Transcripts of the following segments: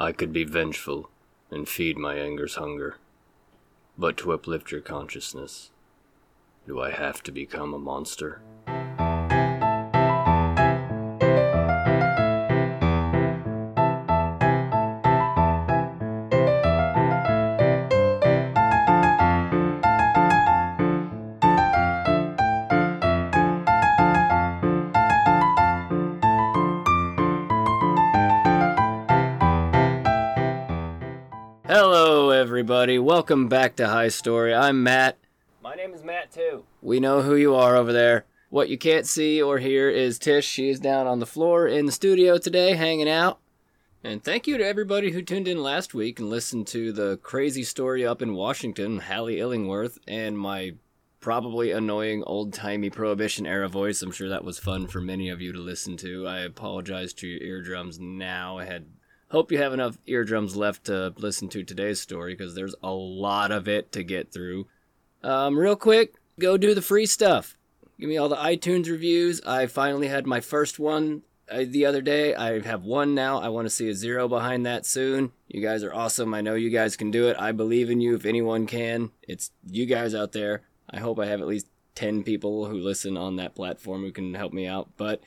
I could be vengeful and feed my anger's hunger. But to uplift your consciousness, do I have to become a monster? Welcome back to High Story. I'm Matt. My name is Matt too. We know who you are over there. What you can't see or hear is Tish. She is down on the floor in the studio today, hanging out. And thank you to everybody who tuned in last week and listened to the crazy story up in Washington, Hallie Illingworth, and my probably annoying old timey Prohibition era voice. I'm sure that was fun for many of you to listen to. I apologize to your eardrums now. I had hope you have enough eardrums left to listen to today's story because there's a lot of it to get through. Um, real quick, go do the free stuff. Give me all the iTunes reviews. I finally had my first one uh, the other day. I have one now. I want to see a zero behind that soon. You guys are awesome. I know you guys can do it. I believe in you if anyone can. It's you guys out there. I hope I have at least 10 people who listen on that platform who can help me out. But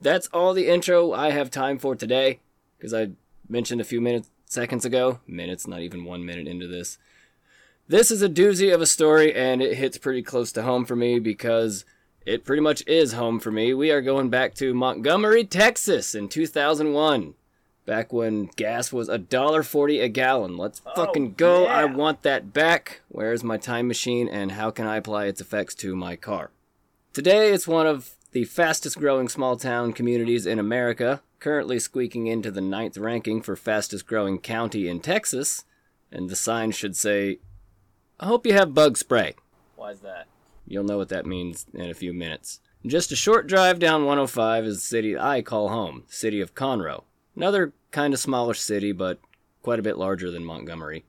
that's all the intro I have time for today because I mentioned a few minutes seconds ago. Minutes, not even one minute into this. This is a doozy of a story, and it hits pretty close to home for me because it pretty much is home for me. We are going back to Montgomery, Texas in 2001. Back when gas was $1.40 a gallon. Let's Oh, fucking go. I want that back. Where's my time machine, and how can I apply its effects to my car? Today, it's one of the fastest growing small town communities in America, currently squeaking into the ninth ranking for fastest growing county in Texas. And the sign should say, I hope you have bug spray. Why is that? You'll know what that means in a few minutes. Just a short drive down 105 is the city I call home, city of Conroe. Another kind of smallish city, but quite a bit larger than Montgomery.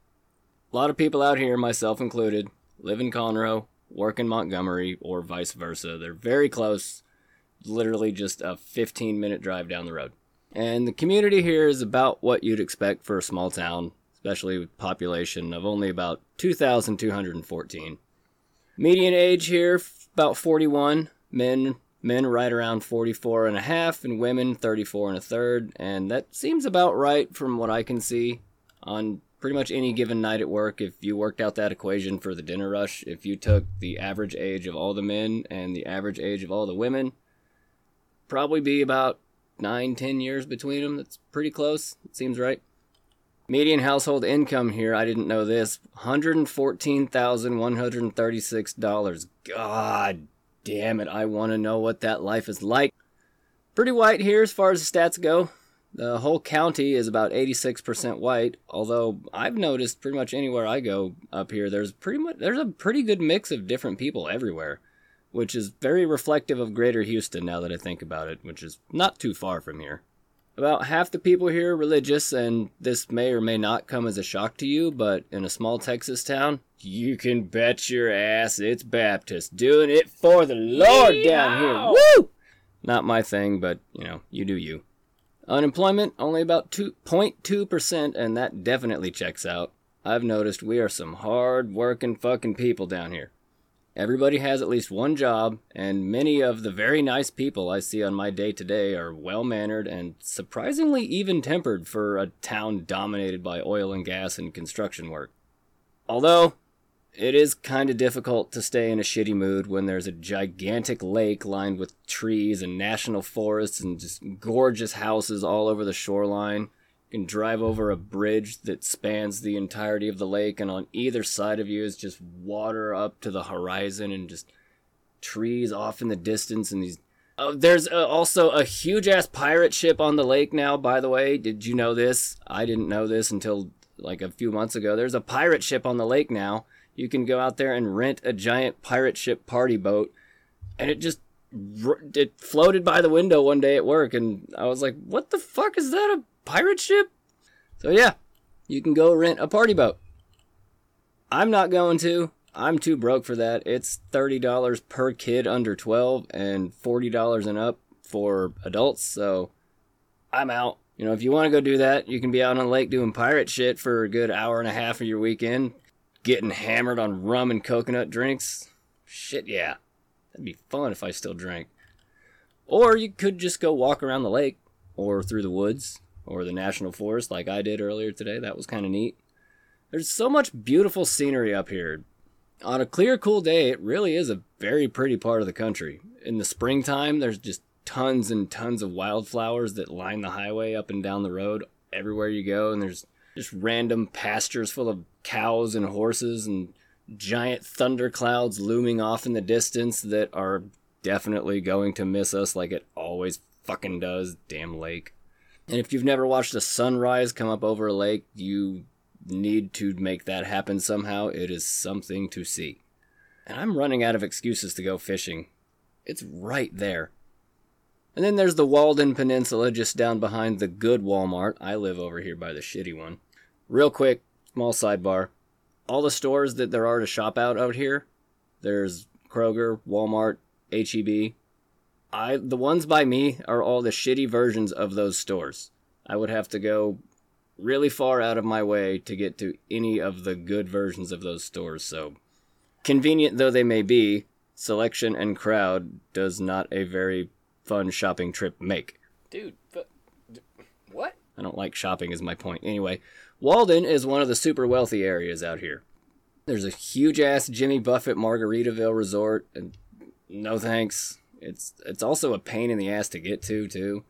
A lot of people out here, myself included, live in Conroe, work in Montgomery, or vice versa. They're very close, literally just a 15 minute drive down the road. And the community here is about what you'd expect for a small town, especially with a population of only about 2,214. Median age here about 41. Men men right around 44 and a half and women 34 and a third and that seems about right from what I can see on pretty much any given night at work if you worked out that equation for the dinner rush if you took the average age of all the men and the average age of all the women probably be about nine ten years between them that's pretty close it seems right Median household income here, I didn't know this, $114,136. God damn it, I want to know what that life is like. Pretty white here as far as the stats go. The whole county is about 86% white, although I've noticed pretty much anywhere I go up here there's pretty much there's a pretty good mix of different people everywhere, which is very reflective of Greater Houston now that I think about it, which is not too far from here. About half the people here are religious, and this may or may not come as a shock to you, but in a small Texas town, you can bet your ass it's Baptist doing it for the Lord down here. Woo! Not my thing, but you know, you do you. Unemployment only about 2.2%, and that definitely checks out. I've noticed we are some hard working fucking people down here. Everybody has at least one job, and many of the very nice people I see on my day to day are well mannered and surprisingly even tempered for a town dominated by oil and gas and construction work. Although, it is kind of difficult to stay in a shitty mood when there's a gigantic lake lined with trees and national forests and just gorgeous houses all over the shoreline. Can drive over a bridge that spans the entirety of the lake, and on either side of you is just water up to the horizon and just trees off in the distance. And these. Oh, there's uh, also a huge ass pirate ship on the lake now, by the way. Did you know this? I didn't know this until like a few months ago. There's a pirate ship on the lake now. You can go out there and rent a giant pirate ship party boat, and it just it floated by the window one day at work, and I was like, "What the fuck is that? A pirate ship?" So yeah, you can go rent a party boat. I'm not going to. I'm too broke for that. It's thirty dollars per kid under twelve and forty dollars and up for adults. So I'm out. You know, if you want to go do that, you can be out on the lake doing pirate shit for a good hour and a half of your weekend, getting hammered on rum and coconut drinks. Shit, yeah. That'd be fun if I still drank. Or you could just go walk around the lake, or through the woods, or the national forest like I did earlier today. That was kind of neat. There's so much beautiful scenery up here. On a clear, cool day, it really is a very pretty part of the country. In the springtime, there's just tons and tons of wildflowers that line the highway up and down the road everywhere you go, and there's just random pastures full of cows and horses and giant thunder clouds looming off in the distance that are definitely going to miss us like it always fucking does, damn lake. And if you've never watched a sunrise come up over a lake, you need to make that happen somehow. It is something to see. And I'm running out of excuses to go fishing. It's right there. And then there's the Walden Peninsula just down behind the good Walmart. I live over here by the shitty one. Real quick, small sidebar. All the stores that there are to shop out out here, there's Kroger, Walmart, HEB. I the ones by me are all the shitty versions of those stores. I would have to go really far out of my way to get to any of the good versions of those stores. So, convenient though they may be, selection and crowd does not a very fun shopping trip make. Dude, but, what? I don't like shopping, is my point. Anyway, Walden is one of the super wealthy areas out here. There's a huge ass Jimmy Buffett Margaritaville resort, and no thanks. It's it's also a pain in the ass to get to too.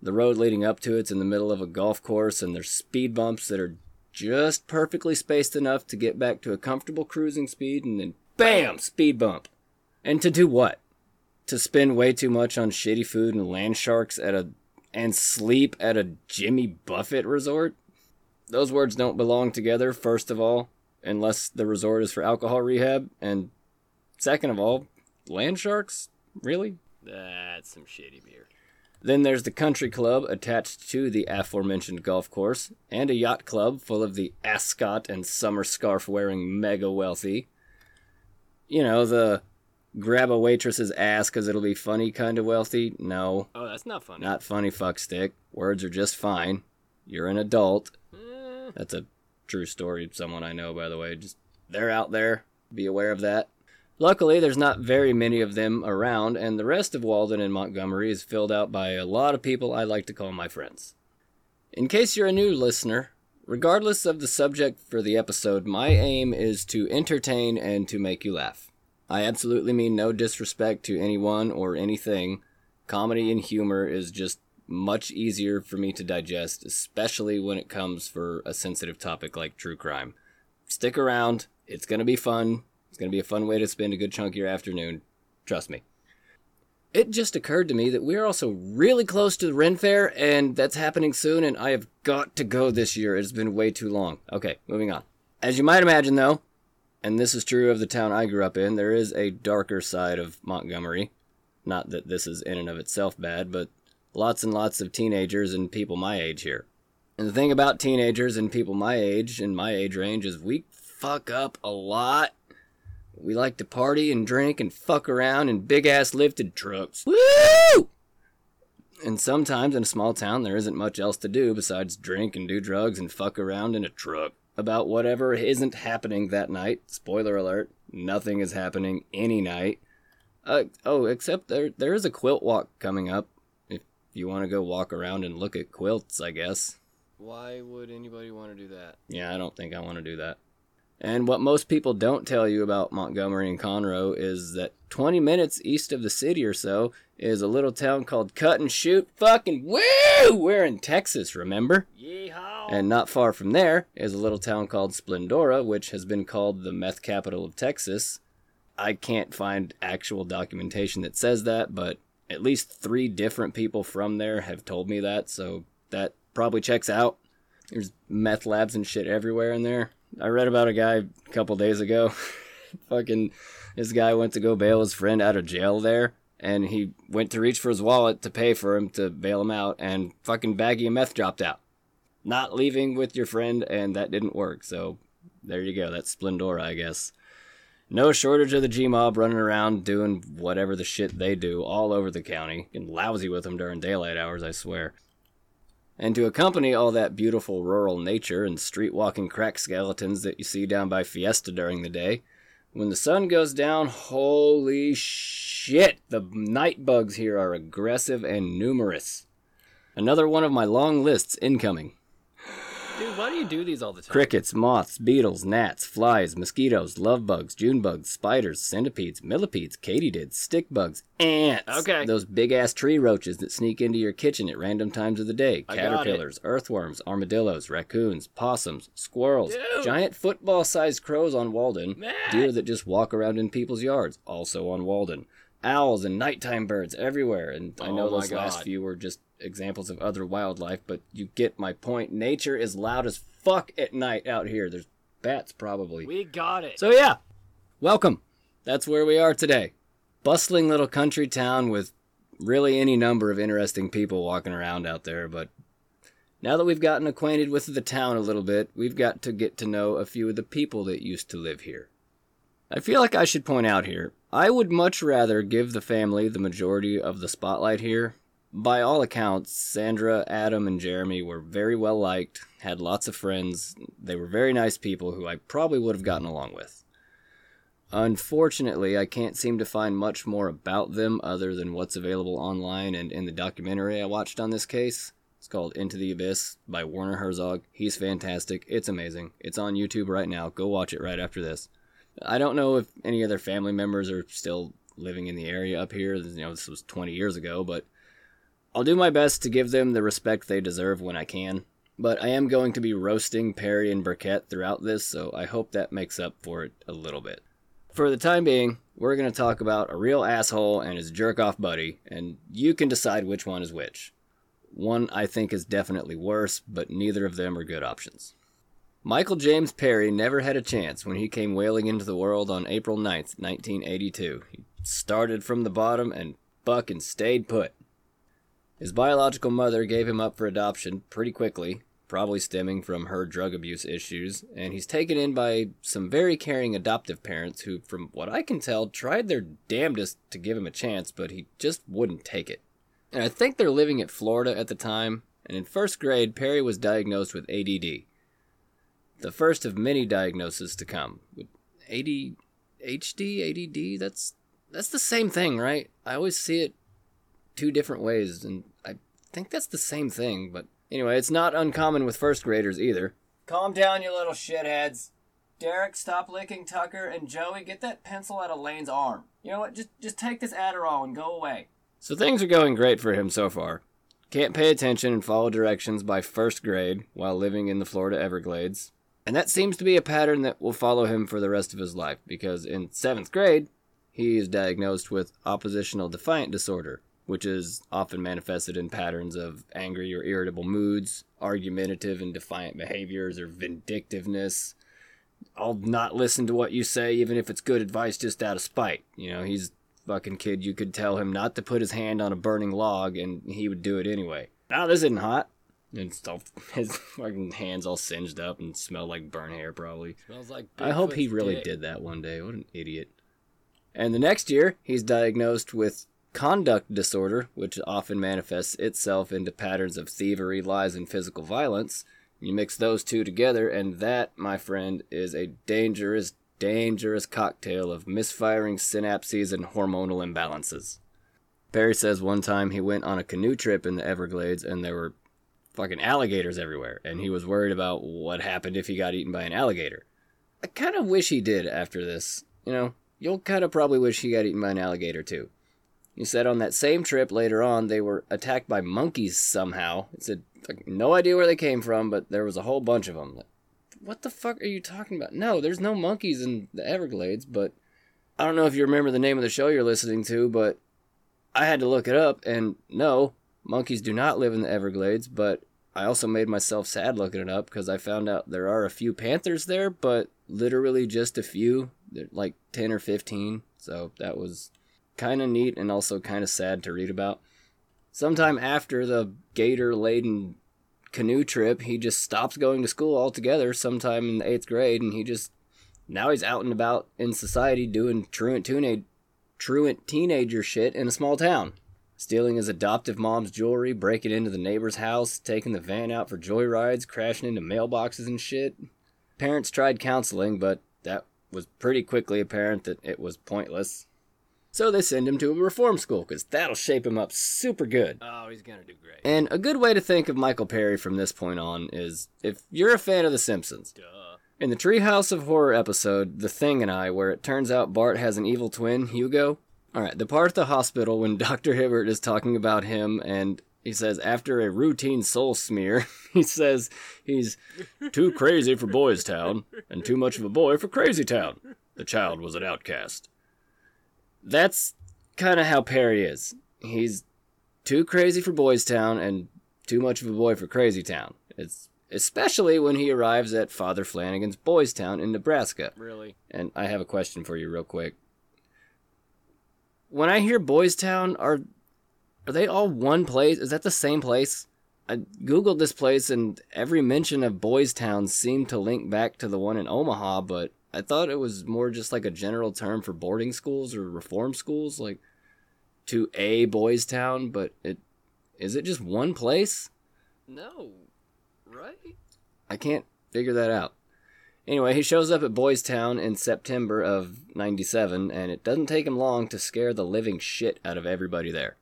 The road leading up to it's in the middle of a golf course, and there's speed bumps that are just perfectly spaced enough to get back to a comfortable cruising speed, and then BAM! Speed bump. And to do what? To spend way too much on shitty food and land sharks at a and sleep at a Jimmy Buffett resort? Those words don't belong together, first of all, unless the resort is for alcohol rehab, and second of all, land sharks? Really? That's some shitty beer. Then there's the country club attached to the aforementioned golf course, and a yacht club full of the ascot and summer scarf wearing mega wealthy. You know, the grab a waitress's ass because it'll be funny kind of wealthy? No, Oh, that's not funny. not funny, fuckstick. Words are just fine. You're an adult. Eh, That's a true story. Someone I know, by the way. Just they're out there. Be aware of that. Luckily, there's not very many of them around, and the rest of Walden and Montgomery is filled out by a lot of people I like to call my friends. In case you're a new listener, regardless of the subject for the episode, my aim is to entertain and to make you laugh. I absolutely mean no disrespect to anyone or anything. Comedy and humor is just much easier for me to digest, especially when it comes for a sensitive topic like true crime. Stick around, it's going to be fun. Going to be a fun way to spend a good chunk of your afternoon. Trust me. It just occurred to me that we're also really close to the Ren Fair, and that's happening soon, and I have got to go this year. It's been way too long. Okay, moving on. As you might imagine, though, and this is true of the town I grew up in, there is a darker side of Montgomery. Not that this is in and of itself bad, but lots and lots of teenagers and people my age here. And the thing about teenagers and people my age and my age range is we fuck up a lot. We like to party and drink and fuck around in big ass lifted trucks. Woo! And sometimes in a small town there isn't much else to do besides drink and do drugs and fuck around in a truck about whatever isn't happening that night. Spoiler alert, nothing is happening any night. Uh, oh, except there there is a quilt walk coming up. If you want to go walk around and look at quilts, I guess. Why would anybody want to do that? Yeah, I don't think I want to do that. And what most people don't tell you about Montgomery and Conroe is that 20 minutes east of the city or so is a little town called Cut and Shoot. Fucking woo! We're in Texas, remember? Yeehaw! And not far from there is a little town called Splendora, which has been called the meth capital of Texas. I can't find actual documentation that says that, but at least three different people from there have told me that, so that probably checks out. There's meth labs and shit everywhere in there. I read about a guy a couple days ago. Fucking, this guy went to go bail his friend out of jail there, and he went to reach for his wallet to pay for him to bail him out, and fucking baggy of meth dropped out. Not leaving with your friend, and that didn't work. So there you go. That's Splendora, I guess. No shortage of the G Mob running around doing whatever the shit they do all over the county. And lousy with them during daylight hours, I swear. And to accompany all that beautiful rural nature and street walking crack skeletons that you see down by Fiesta during the day, when the sun goes down, holy shit, the night bugs here are aggressive and numerous. Another one of my long lists incoming. Dude, why do you do these all the time? Crickets, moths, beetles, gnats, flies, mosquitoes, love bugs, June bugs, spiders, centipedes, millipedes, katydids, stick bugs, ants. Okay. Those big ass tree roaches that sneak into your kitchen at random times of the day. I got it. Caterpillars, earthworms, armadillos, raccoons, possums, squirrels, Dude. giant football sized crows on Walden, Matt. deer that just walk around in people's yards, also on Walden. Owls and nighttime birds everywhere. And I Oh know my those last God. few were just examples of other wildlife, but you get my point. Nature is loud as fuck at night out here. There's bats probably. We got it. So yeah, welcome. That's where we are today. Bustling little country town with really any number of interesting people walking around out there, but now that we've gotten acquainted with the town a little bit, we've got to get to know a few of the people that used to live here. I feel like I should point out here, I would much rather give the family the majority of the spotlight here. By all accounts, Sandra, Adam, and Jeremy were very well liked, had lots of friends. They were very nice people who I probably would have gotten along with. Unfortunately, I can't seem to find much more about them other than what's available online and in the documentary I watched on this case. It's called Into the Abyss by Werner Herzog. He's fantastic. It's amazing. It's on YouTube right now. Go watch it right after this. I don't know if any of their family members are still living in the area up here. You know, this was 20 years ago, but I'll do my best to give them the respect they deserve when I can. But I am going to be roasting Perry and Burkett throughout this, so I hope that makes up for it a little bit. For the time being, we're going to talk about a real asshole and his jerk off buddy, and you can decide which one is which. One I think is definitely worse, but neither of them are good options. Michael James Perry never had a chance when he came wailing into the world on April 9th, 1982. He started from the bottom and fucking stayed put. His biological mother gave him up for adoption pretty quickly, probably stemming from her drug abuse issues, and he's taken in by some very caring adoptive parents who, from what I can tell, tried their damnedest to give him a chance, but he just wouldn't take it. And I think they're living at Florida at the time, and in first grade, Perry was diagnosed with ADD. The first of many diagnoses to come. With AD, HD, ADD, that's that's the same thing, right? I always see it two different ways, and think that's the same thing, but anyway, it's not uncommon with first graders either. Calm down, you little shitheads. Derek, stop licking Tucker, and Joey, get that pencil out of Lane's arm. You know what? Just just take this Adderall and go away. So things are going great for him so far. Can't pay attention and follow directions by first grade while living in the Florida Everglades. And that seems to be a pattern that will follow him for the rest of his life because in seventh grade, he is diagnosed with oppositional defiant disorder, which is often manifested in patterns of angry or irritable moods, argumentative and defiant behaviors, or vindictiveness. I'll not listen to what you say, even if it's good advice, just out of spite. You know, he's fucking kid. You could tell him not to put his hand on a burning log, and he would do it anyway. Now this isn't hot. And stuff. His fucking hands all singed up and smell like burnt hair, probably. Smells like I hope he really dick. did that one day. What an idiot. And the next year, he's diagnosed with conduct disorder, which often manifests itself into patterns of thievery, lies, and physical violence. You mix those two together, and that, my friend, is a dangerous, dangerous cocktail of misfiring synapses and hormonal imbalances. Perry says one time he went on a canoe trip in the Everglades and there were fucking alligators everywhere, and he was worried about what happened if he got eaten by an alligator. I kind of wish he did after this. You know, you'll kind of probably wish he got eaten by an alligator too. He said on that same trip later on they were attacked by monkeys somehow. He said like, no idea where they came from, but there was a whole bunch of them. Like, what the fuck are you talking about? No, there's no monkeys in the Everglades, but I don't know if you remember the name of the show you're listening to, but I had to look it up, and no, monkeys do not live in the Everglades, but I also made myself sad looking it up because I found out there are a few panthers there, but literally just a few, like 10 or 15. So that was kind of neat and also kind of sad to read about. Sometime after the gator laden canoe trip, he just stops going to school altogether sometime in the eighth grade, and he just now he's out and about in society doing truant teenage truant teenager shit in a small town. stealing his adoptive mom's jewelry, breaking into the neighbor's house, taking the van out for joyrides, crashing into mailboxes and shit. Parents tried counseling, but that was pretty quickly apparent that it was pointless. So they send him to a reform school, because that'll shape him up super good. Oh, he's gonna do great. And a good way to think of Michael Perry from this point on is if you're a fan of The Simpsons. Duh. In the Treehouse of Horror episode, The Thing and I, where it turns out Bart has an evil twin, Hugo. Alright, the part at the hospital when Dr. Hibbert is talking about him and he says, after a routine soul smear, he says he's too crazy for Boys Town and too much of a boy for Crazy Town. The child was an outcast. That's kind of how Perry is. He's too crazy for Boys Town and too much of a boy for Crazy Town. It's especially when he arrives at Father Flanagan's Boys Town in Nebraska. Really? And I have a question for you, real quick. When I hear Boys Town, are are they all one place? Is that the same place? I googled this place, and every mention of Boys Town seemed to link back to the one in Omaha, but I thought it was more just like a general term for boarding schools or reform schools, like to a Boys Town. But it is it just one place? No. Right? I can't figure that out. Anyway, he shows up at Boys Town in September of 97, and it doesn't take him long to scare the living shit out of everybody there.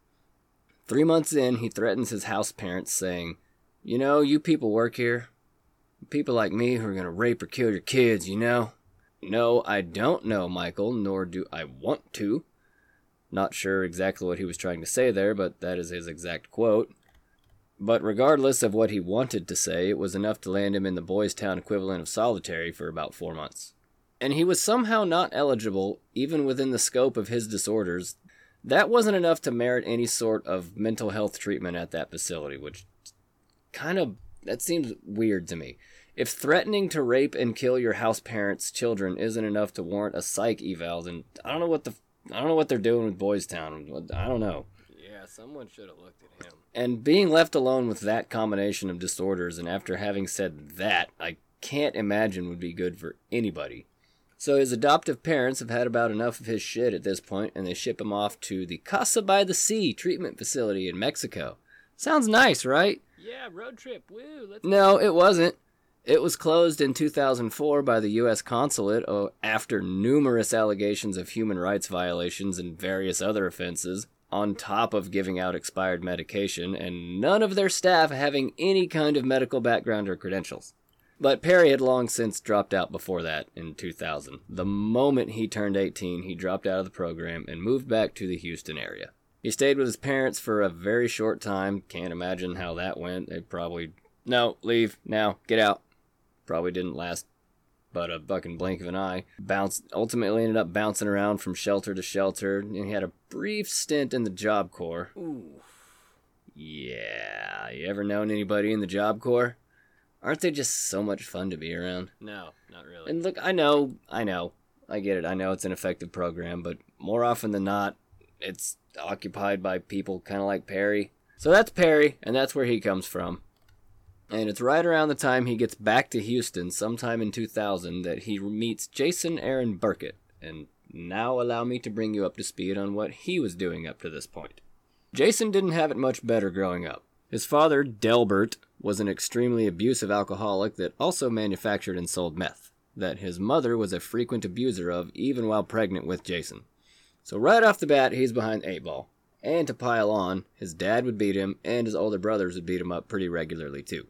Three months in, he threatens his house parents, saying, You know, you people work here. People like me who are going to rape or kill your kids, you know? No, I don't know, Michael, nor do I want to. Not sure exactly what he was trying to say there, but that is his exact quote. But regardless of what he wanted to say, it was enough to land him in the Boys Town equivalent of solitary for about four months. And he was somehow not eligible, even within the scope of his disorders. That wasn't enough to merit any sort of mental health treatment at that facility, which kind of that seems weird to me. If threatening to rape and kill your house parents' children isn't enough to warrant a psych eval, then I don't know what the I don't know what they're doing with Boys Town. I don't know. Yeah, someone should have looked at him. And being left alone with that combination of disorders, and after having said that, I can't imagine would be good for anybody. So his adoptive parents have had about enough of his shit at this point, and they ship him off to the Casa by the Sea treatment facility in Mexico. Sounds nice, right? Yeah, road trip. Woo. Let's No, it wasn't. It was closed in 2004 by the U.S. consulate uh, after numerous allegations of human rights violations and various other offenses, on top of giving out expired medication, and none of their staff having any kind of medical background or credentials. But Perry had long since dropped out before that in 2000. The moment he turned 18, he dropped out of the program and moved back to the Houston area. He stayed with his parents for a very short time. Can't imagine how that went. They probably. No, leave, now, get out. Probably didn't last but a fucking blink of an eye. Bounced, ultimately ended up bouncing around from shelter to shelter, and he had a brief stint in the Job Corps. Ooh. Yeah, you ever known anybody in the Job Corps? Aren't they just so much fun to be around? No, not really. And look, I know, I know, I get it. I know it's an effective program, but more often than not, it's occupied by people kind of like Perry. So that's Perry, and that's where he comes from. And it's right around the time he gets back to Houston, sometime in 2000, that he meets Jason Aaron Burkett. And now allow me to bring you up to speed on what he was doing up to this point. Jason didn't have it much better growing up. His father, Delbert, was an extremely abusive alcoholic that also manufactured and sold meth, that his mother was a frequent abuser of even while pregnant with Jason. So right off the bat, he's behind eight ball. And to pile on, his dad would beat him, and his older brothers would beat him up pretty regularly too.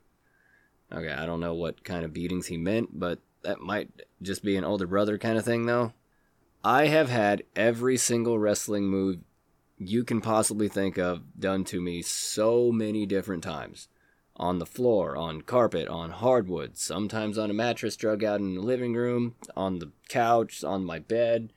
Okay, I don't know what kind of beatings he meant, but that might just be an older brother kind of thing, though. I have had every single wrestling move you can possibly think of done to me so many different times. On the floor, on carpet, on hardwood, sometimes on a mattress drug out in the living room, on the couch, on my bed.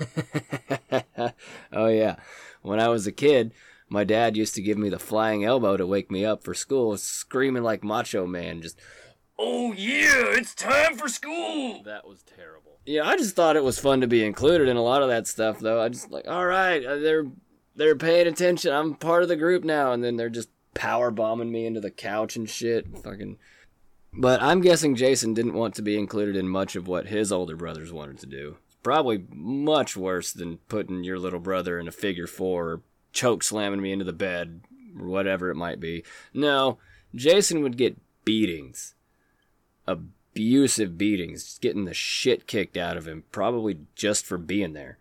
oh, yeah. When I was a kid, my dad used to give me the flying elbow to wake me up for school, screaming like Macho Man, just, Oh yeah, it's time for school! that was terrible. Yeah, I just thought it was fun to be included in a lot of that stuff, though. I just like, all right, uh, they're they're paying attention. I'm part of the group now, and then they're just power bombing me into the couch and shit. Fucking. But I'm guessing Jason didn't want to be included in much of what his older brothers wanted to do. Probably much worse than putting your little brother in a figure four or choke slamming me into the bed, or whatever it might be. No, Jason would get beatings. Abusive beatings, getting the shit kicked out of him, probably just for being there.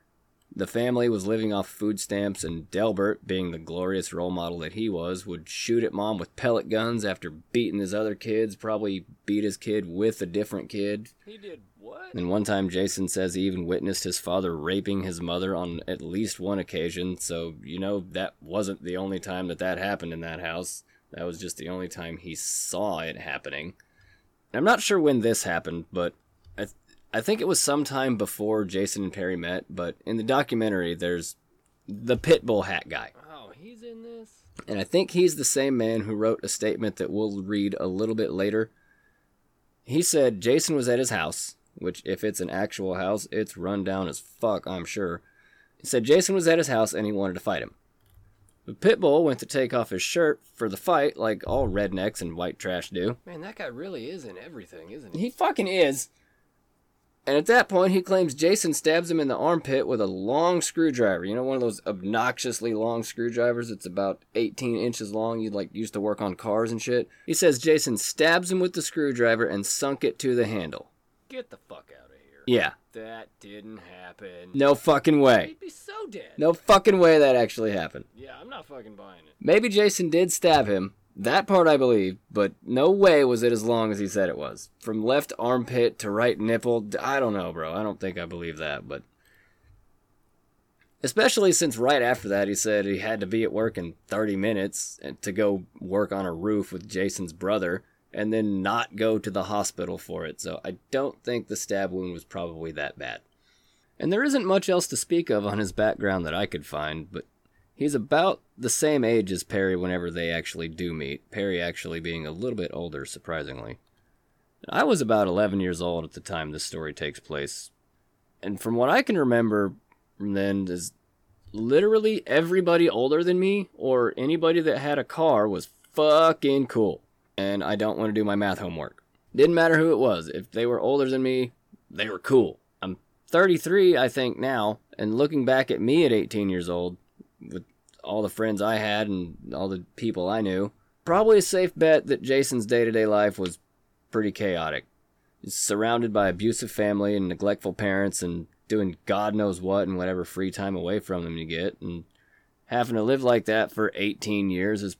The family was living off food stamps, and Delbert, being the glorious role model that he was, would shoot at mom with pellet guns after beating his other kids, probably beat his kid with a different kid. He did what? And one time, Jason says he even witnessed his father raping his mother on at least one occasion, so you know that wasn't the only time that that happened in that house. That was just the only time he saw it happening. I'm not sure when this happened, but I, th- I think it was sometime before Jason and Perry met, but in the documentary, there's the Pitbull hat guy. Oh, he's in this? And I think he's the same man who wrote a statement that we'll read a little bit later. He said Jason was at his house, which, if it's an actual house, it's run down as fuck, I'm sure. He said Jason was at his house and he wanted to fight him. But Pitbull went to take off his shirt for the fight, like all rednecks and white trash do. Man, that guy really is in everything, isn't he? He fucking is. And at that point, he claims Jason stabs him in the armpit with a long screwdriver. You know, one of those obnoxiously long screwdrivers. It's about 18 inches long. You'd like used to work on cars and shit. He says Jason stabs him with the screwdriver and sunk it to the handle. Get the fuck out of here. Yeah, That didn't happen. no fucking way. He'd be so dead. No fucking way that actually happened. Yeah, I'm not fucking buying it. Maybe Jason did stab him. That part I believe, but no way was it as long as he said it was. From left armpit to right nipple, I don't know, bro. I don't think I believe that, but. Especially since right after that he said he had to be at work in 30 minutes to go work on a roof with Jason's brother and then not go to the hospital for it, so I don't think the stab wound was probably that bad. And there isn't much else to speak of on his background that I could find, but He's about the same age as Perry whenever they actually do meet, Perry actually being a little bit older, surprisingly. I was about 11 years old at the time this story takes place. And from what I can remember from then, is literally everybody older than me or anybody that had a car was fucking cool. And I don't want to do my math homework. Didn't matter who it was. If they were older than me, they were cool. I'm 33, I think, now, and looking back at me at 18 years old, with all the friends I had and all the people I knew, probably a safe bet that Jason's day to day life was pretty chaotic. Surrounded by abusive family and neglectful parents and doing God knows what and whatever free time away from them you get. And having to live like that for 18 years is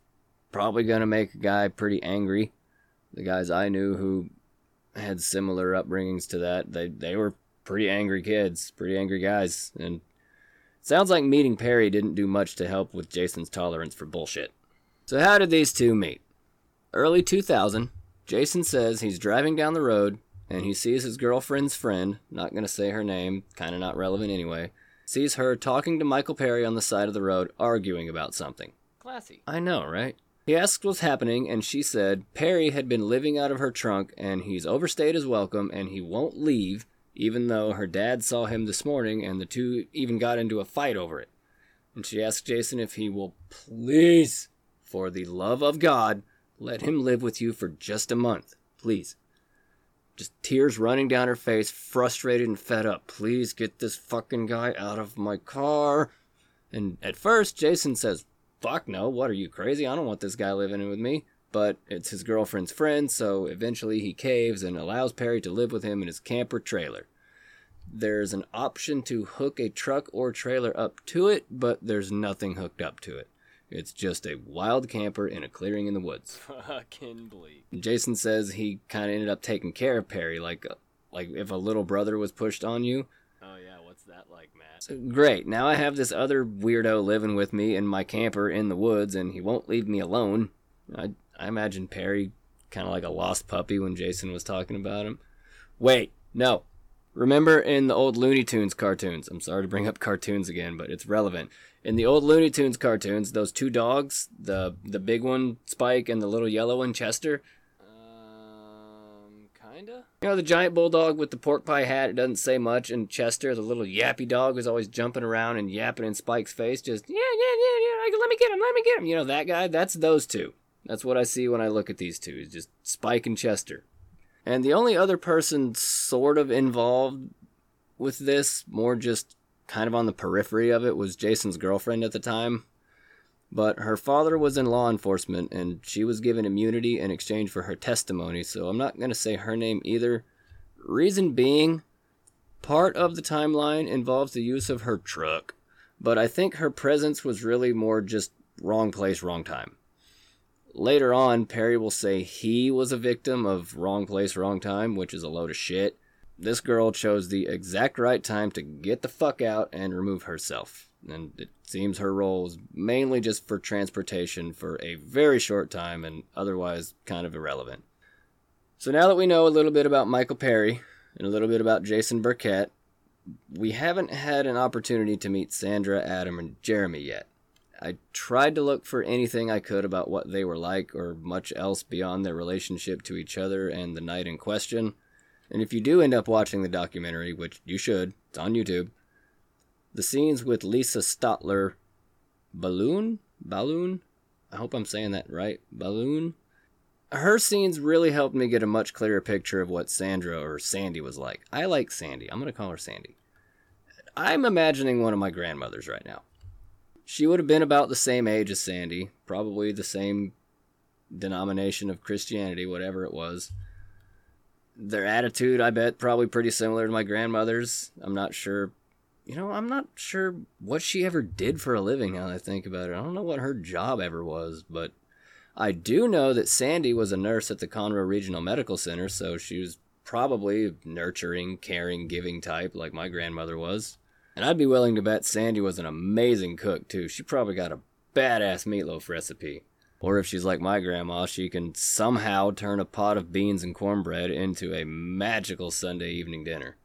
probably going to make a guy pretty angry. The guys I knew who had similar upbringings to that, they, they were pretty angry kids, pretty angry guys. And Sounds like meeting Perry didn't do much to help with Jason's tolerance for bullshit. So, how did these two meet? Early 2000, Jason says he's driving down the road and he sees his girlfriend's friend, not going to say her name, kind of not relevant anyway, sees her talking to Michael Perry on the side of the road, arguing about something. Classy. I know, right? He asked what's happening, and she said Perry had been living out of her trunk and he's overstayed his welcome and he won't leave even though her dad saw him this morning and the two even got into a fight over it. And she asked Jason if he will please, for the love of God, let him live with you for just a month. Please. Just tears running down her face, frustrated and fed up. Please get this fucking guy out of my car. And at first, Jason says, Fuck no, what are you crazy? I don't want this guy living with me but it's his girlfriend's friend, so eventually he caves and allows Perry to live with him in his camper trailer. There's an option to hook a truck or trailer up to it, but there's nothing hooked up to it. It's just a wild camper in a clearing in the woods. Fucking bleak. Jason says he kind of ended up taking care of Perry, like like if a little brother was pushed on you. Oh yeah, what's that like, Matt? So, great. Now I have this other weirdo living with me in my camper in the woods, and he won't leave me alone. I I imagine Perry kind of like a lost puppy when Jason was talking about him. Wait, no. Remember in the old Looney Tunes cartoons? I'm sorry to bring up cartoons again, but it's relevant. In the old Looney Tunes cartoons, those two dogs, the the big one Spike and the little yellow one Chester, Um, kinda. You know the giant bulldog with the pork pie hat, it doesn't say much, and Chester, the little yappy dog who's always jumping around and yapping in Spike's face, just yeah, yeah, yeah, yeah, let me get him, let me get him. You know that guy? That's those two. That's what I see when I look at these two. Is just Spike and Chester. And the only other person sort of involved with this, more just kind of on the periphery of it, was Jason's girlfriend at the time. But her father was in law enforcement and she was given immunity in exchange for her testimony, so I'm not going to say her name either. Reason being, part of the timeline involves the use of her truck, but I think her presence was really more just wrong place, wrong time. Later on, Perry will say he was a victim of wrong place, wrong time, which is a load of shit. This girl chose the exact right time to get the fuck out and remove herself. And it seems her role was mainly just for transportation for a very short time and otherwise kind of irrelevant. So now that we know a little bit about Michael Perry and a little bit about Jason Burkett, we haven't had an opportunity to meet Sandra, Adam, and Jeremy yet. I tried to look for anything I could about what they were like or much else beyond their relationship to each other and the night in question. And if you do end up watching the documentary, which you should, it's on YouTube, the scenes with Lisa Stotler Balloun? Balloun? I hope I'm saying that right. Balloun? Her scenes really helped me get a much clearer picture of what Sandra or Sandy was like. I like Sandy. I'm going to call her Sandy. I'm imagining one of my grandmothers right now. She would have been about the same age as Sandy, probably the same denomination of Christianity, whatever it was. Their attitude, I bet, probably pretty similar to my grandmother's. I'm not sure. You know, I'm not sure what she ever did for a living now that I think about it. I don't know what her job ever was, but I do know that Sandy was a nurse at the Conroe Regional Medical Center, so she was probably nurturing, caring, giving type like my grandmother was. And I'd be willing to bet Sandy was an amazing cook too. She probably got a badass meatloaf recipe. Or if she's like my grandma, she can somehow turn a pot of beans and cornbread into a magical Sunday evening dinner.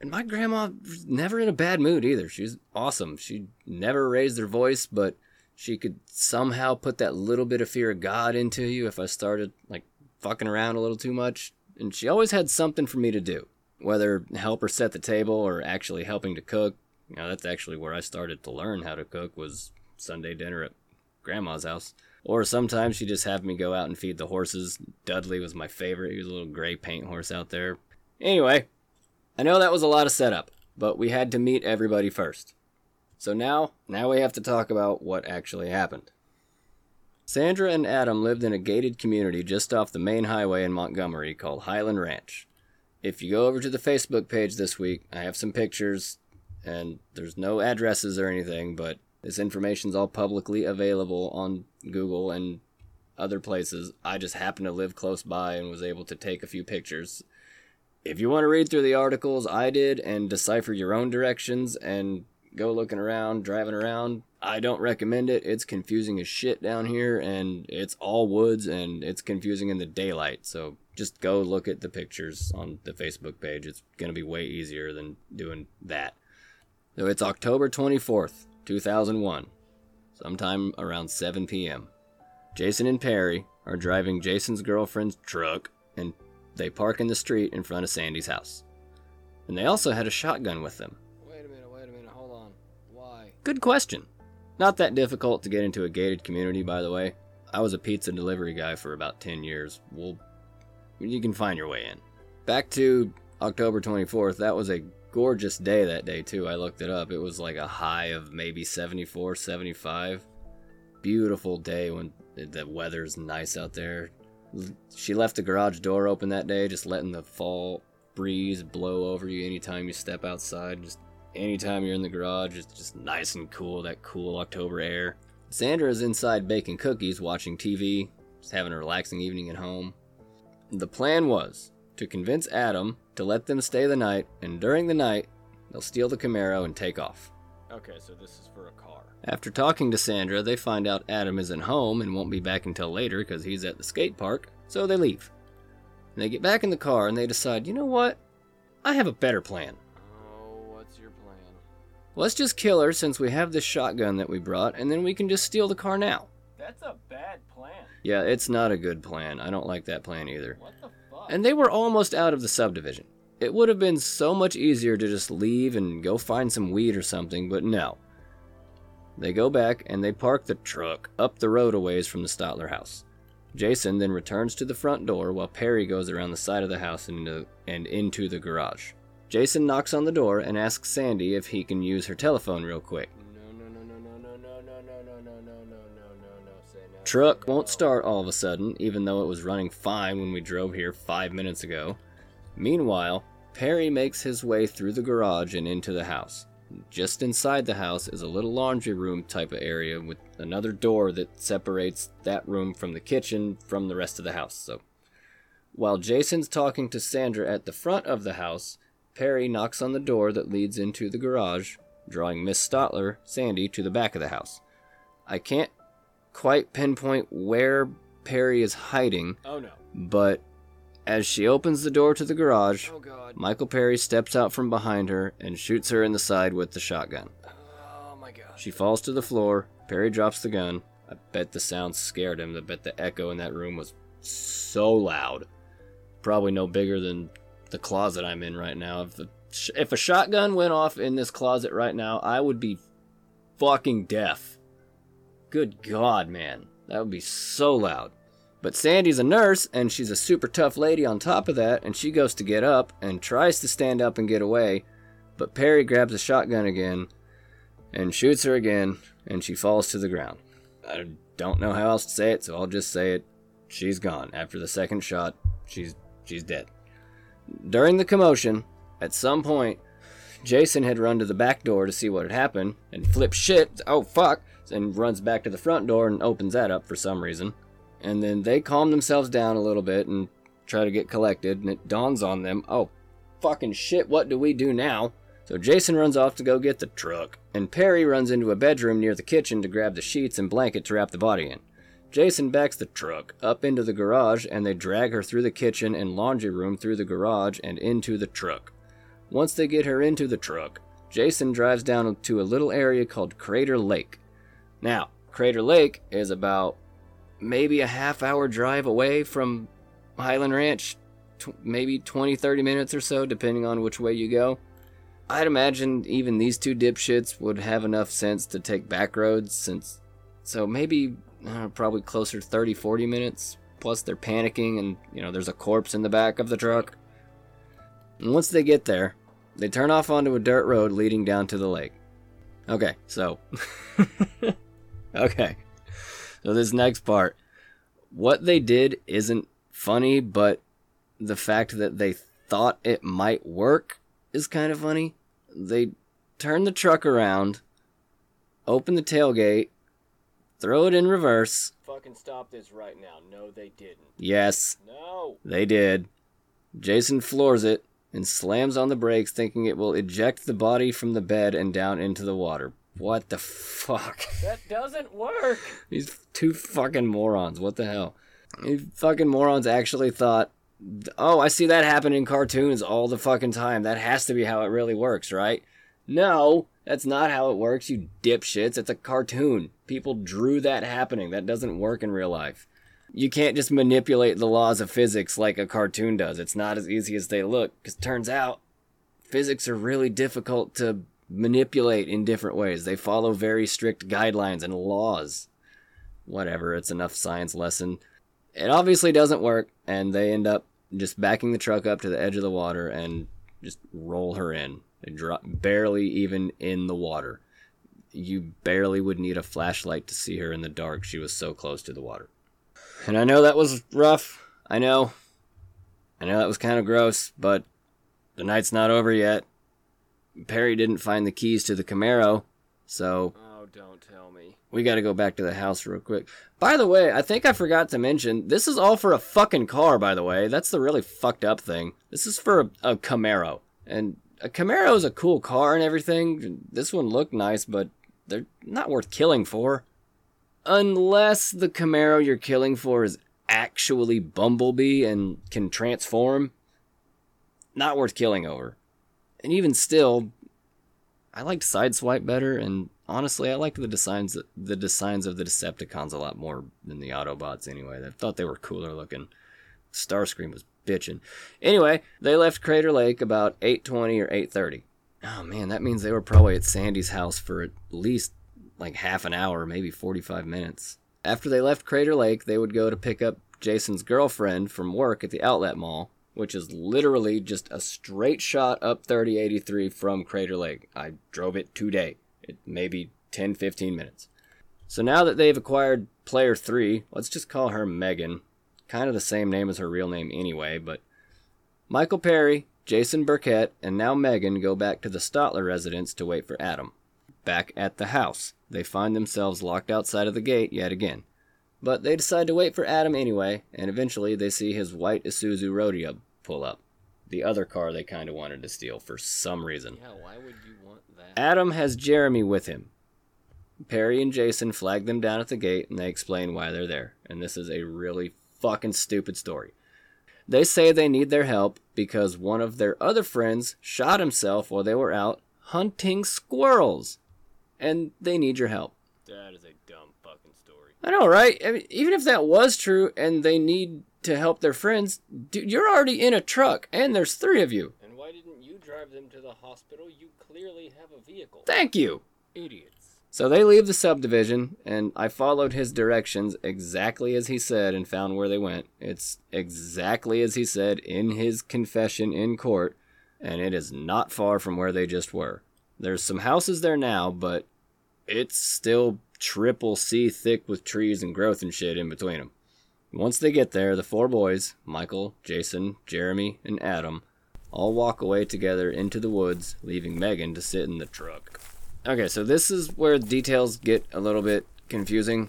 And my grandma was never in a bad mood either. She's awesome. She never raised her voice, but she could somehow put that little bit of fear of God into you if I started like fucking around a little too much. And she always had something for me to do, whether help her set the table or actually helping to cook. You know, that's actually where I started to learn how to cook was Sunday dinner at grandma's house. Or sometimes she just had me go out and feed the horses. Dudley was my favorite. He was a little gray paint horse out there. Anyway, I know that was a lot of setup, but we had to meet everybody first. So now, now we have to talk about what actually happened. Sandra and Adam lived in a gated community just off the main highway in Montgomery called Highland Ranch. If you go over to the Facebook page this week, I have some pictures, and there's no addresses or anything, but this information's all publicly available on Google and other places. I just happened to live close by and was able to take a few pictures. If you want to read through the articles I did and decipher your own directions and go looking around, driving around, I don't recommend it. It's confusing as shit down here and it's all woods and it's confusing in the daylight. So just go look at the pictures on the Facebook page. It's going to be way easier than doing that. So it's October 24th, 2001, sometime around 7 p.m. Jason and Perry are driving Jason's girlfriend's truck and they park in the street in front of Sandy's house. And they also had a shotgun with them. Wait a minute, wait a minute, hold on. Why? Good question. Not that difficult to get into a gated community, by the way. I was a pizza delivery guy for about 10 years. Well, you can find your way in. Back to October 24th, that was a gorgeous day that day, too. I looked it up. It was like a high of maybe 74, 75. Beautiful day when the weather's nice out there. She left the garage door open that day, just letting the fall breeze blow over you anytime you step outside. Just anytime you're in the garage, it's just nice and cool, that cool October air. Sandra is inside baking cookies, watching TV, just having a relaxing evening at home. The plan was to convince Adam to let them stay the night, and during the night, they'll steal the Camaro and take off. Okay, so this is for a car. After talking to Sandra, they find out Adam isn't home and won't be back until later because he's at the skate park, so they leave. And they get back in the car and they decide, you know what? I have a better plan. Oh, what's your plan? Let's just kill her since we have this shotgun that we brought, and then we can just steal the car now. That's a bad plan. Yeah, it's not a good plan. I don't like that plan either. What the fuck? And they were almost out of the subdivision. It would have been so much easier to just leave and go find some weed or something, but no. They go back and they park the truck up the road a ways from the Stotler house. Jason then returns to the front door while Perry goes around the side of the house and into, and into the garage. Jason knocks on the door and asks Sandy if he can use her telephone real quick. Truck won't start all of a sudden, even though it was running fine when we drove here five minutes ago. Meanwhile, Perry makes his way through the garage and into the house. Just inside the house is a little laundry room type of area with another door that separates that room from the kitchen from the rest of the house. So, while Jason's talking to Sandra at the front of the house, Perry knocks on the door that leads into the garage, drawing Miss Stotler, Sandy, to the back of the house. I can't quite pinpoint where Perry is hiding, Oh no. but as she opens the door to the garage, Oh. Michael Perry steps out from behind her and shoots her in the side with the shotgun. Oh my god. She falls to the floor. Perry drops the gun. I bet the sound scared him. I bet the echo in that room was so loud. Probably no bigger than the closet I'm in right now. If, the, if a shotgun went off in this closet right now, I would be fucking deaf. Good God, man. That would be so loud. But Sandy's a nurse, and she's a super tough lady on top of that, and she goes to get up and tries to stand up and get away. But Perry grabs a shotgun again and shoots her again, and she falls to the ground. I don't know how else to say it, so I'll just say it. She's gone. After the second shot, she's she's dead. During the commotion, at some point, Jason had run to the back door to see what had happened and flips shit. Oh fuck! And runs back to the front door and opens that up for some reason. And then they calm themselves down a little bit and try to get collected, and it dawns on them, oh fucking shit, what do we do now? So Jason runs off to go get the truck, and Perry runs into a bedroom near the kitchen to grab the sheets and blanket to wrap the body in. Jason backs the truck up into the garage, and they drag her through the kitchen and laundry room through the garage and into the truck. Once they get her into the truck, Jason drives down to a little area called Crater Lake. Now, Crater Lake is about maybe a half hour drive away from Highland Ranch, tw- maybe 20 30 minutes or so, depending on which way you go. I'd imagine even these two dipshits would have enough sense to take back roads since so maybe uh, probably closer to 30 40 minutes plus they're panicking and you know there's a corpse in the back of the truck. And once they get there they turn off onto a dirt road leading down to the lake. Okay so okay so this next part what they did isn't funny but the fact that they thought it might work is kind of funny. They turn the truck around, open the tailgate, throw it in reverse. Fucking stop this right now. No, they didn't. Yes, No. they did. Jason floors it and slams on the brakes, thinking it will eject the body from the bed and down into the water. What the fuck? That doesn't work. These two fucking morons. What the hell? These fucking morons actually thought, oh, I see that happen in cartoons all the fucking time. That has to be how it really works, right? No, that's not how it works, you dipshits. It's a cartoon. People drew that happening. That doesn't work in real life. You can't just manipulate the laws of physics like a cartoon does. It's not as easy as they look, because turns out physics are really difficult to manipulate in different ways. They follow very strict guidelines and laws. Whatever, it's enough science lesson. It obviously doesn't work, and they end up just backing the truck up to the edge of the water and just roll her in. They drop barely even in the water. You barely would need a flashlight to see her in the dark. She was so close to the water. And I know that was rough. I know. I know that was kind of gross, but the night's not over yet. Perry didn't find the keys to the Camaro, so Oh, don't tell me. we gotta go back to the house real quick. By the way, I think I forgot to mention, this is all for a fucking car, by the way. That's the really fucked up thing. This is for a, a Camaro. And a Camaro is a cool car and everything. This one looked nice, but they're not worth killing for. Unless the Camaro you're killing for is actually Bumblebee and can transform. Not worth killing over. And even still, I liked Sideswipe better, and honestly, I liked the designs the designs of the Decepticons a lot more than the Autobots. Anyway, I thought they were cooler looking. Starscream was bitching. Anyway, they left Crater Lake about 8:20 or 8:30. Oh man, that means they were probably at Sandy's house for at least like half an hour, maybe 45 minutes. After they left Crater Lake, they would go to pick up Jason's girlfriend from work at the outlet mall, which is literally just a straight shot up 3083 from Crater Lake. I drove it today. It maybe 10 15 minutes. So now that they've acquired player three, let's just call her Megan. Kind of the same name as her real name anyway, but Michael Perry, Jason Burkett, and now Megan go back to the Stotler residence to wait for Adam. Back at the house, they find themselves locked outside of the gate yet again. But they decide to wait for Adam anyway, and eventually they see his white Isuzu Rodeo pull up. The other car they kind of wanted to steal for some reason. Yeah, why would you want that? Adam has Jeremy with him. Perry and Jason flag them down at the gate and they explain why they're there. And this is a really fucking stupid story. They say they need their help because one of their other friends shot himself while they were out hunting squirrels. And they need your help. That is a dumb fucking story. I know, right? I mean, even if that was true and they need to help their friends, dude, you're already in a truck and there's three of you. And why didn't you drive them to the hospital? You clearly have a vehicle. Thank you. Idiots. So they leave the subdivision, and I followed his directions exactly as he said and found where they went. It's exactly as he said in his confession in court, and it is not far from where they just were. There's some houses there now, but it's still triple C thick with trees and growth and shit in between them. Once they get there, the four boys Michael, Jason, Jeremy, and Adam all walk away together into the woods, leaving Megan to sit in the truck. Okay, so this is where the details get a little bit confusing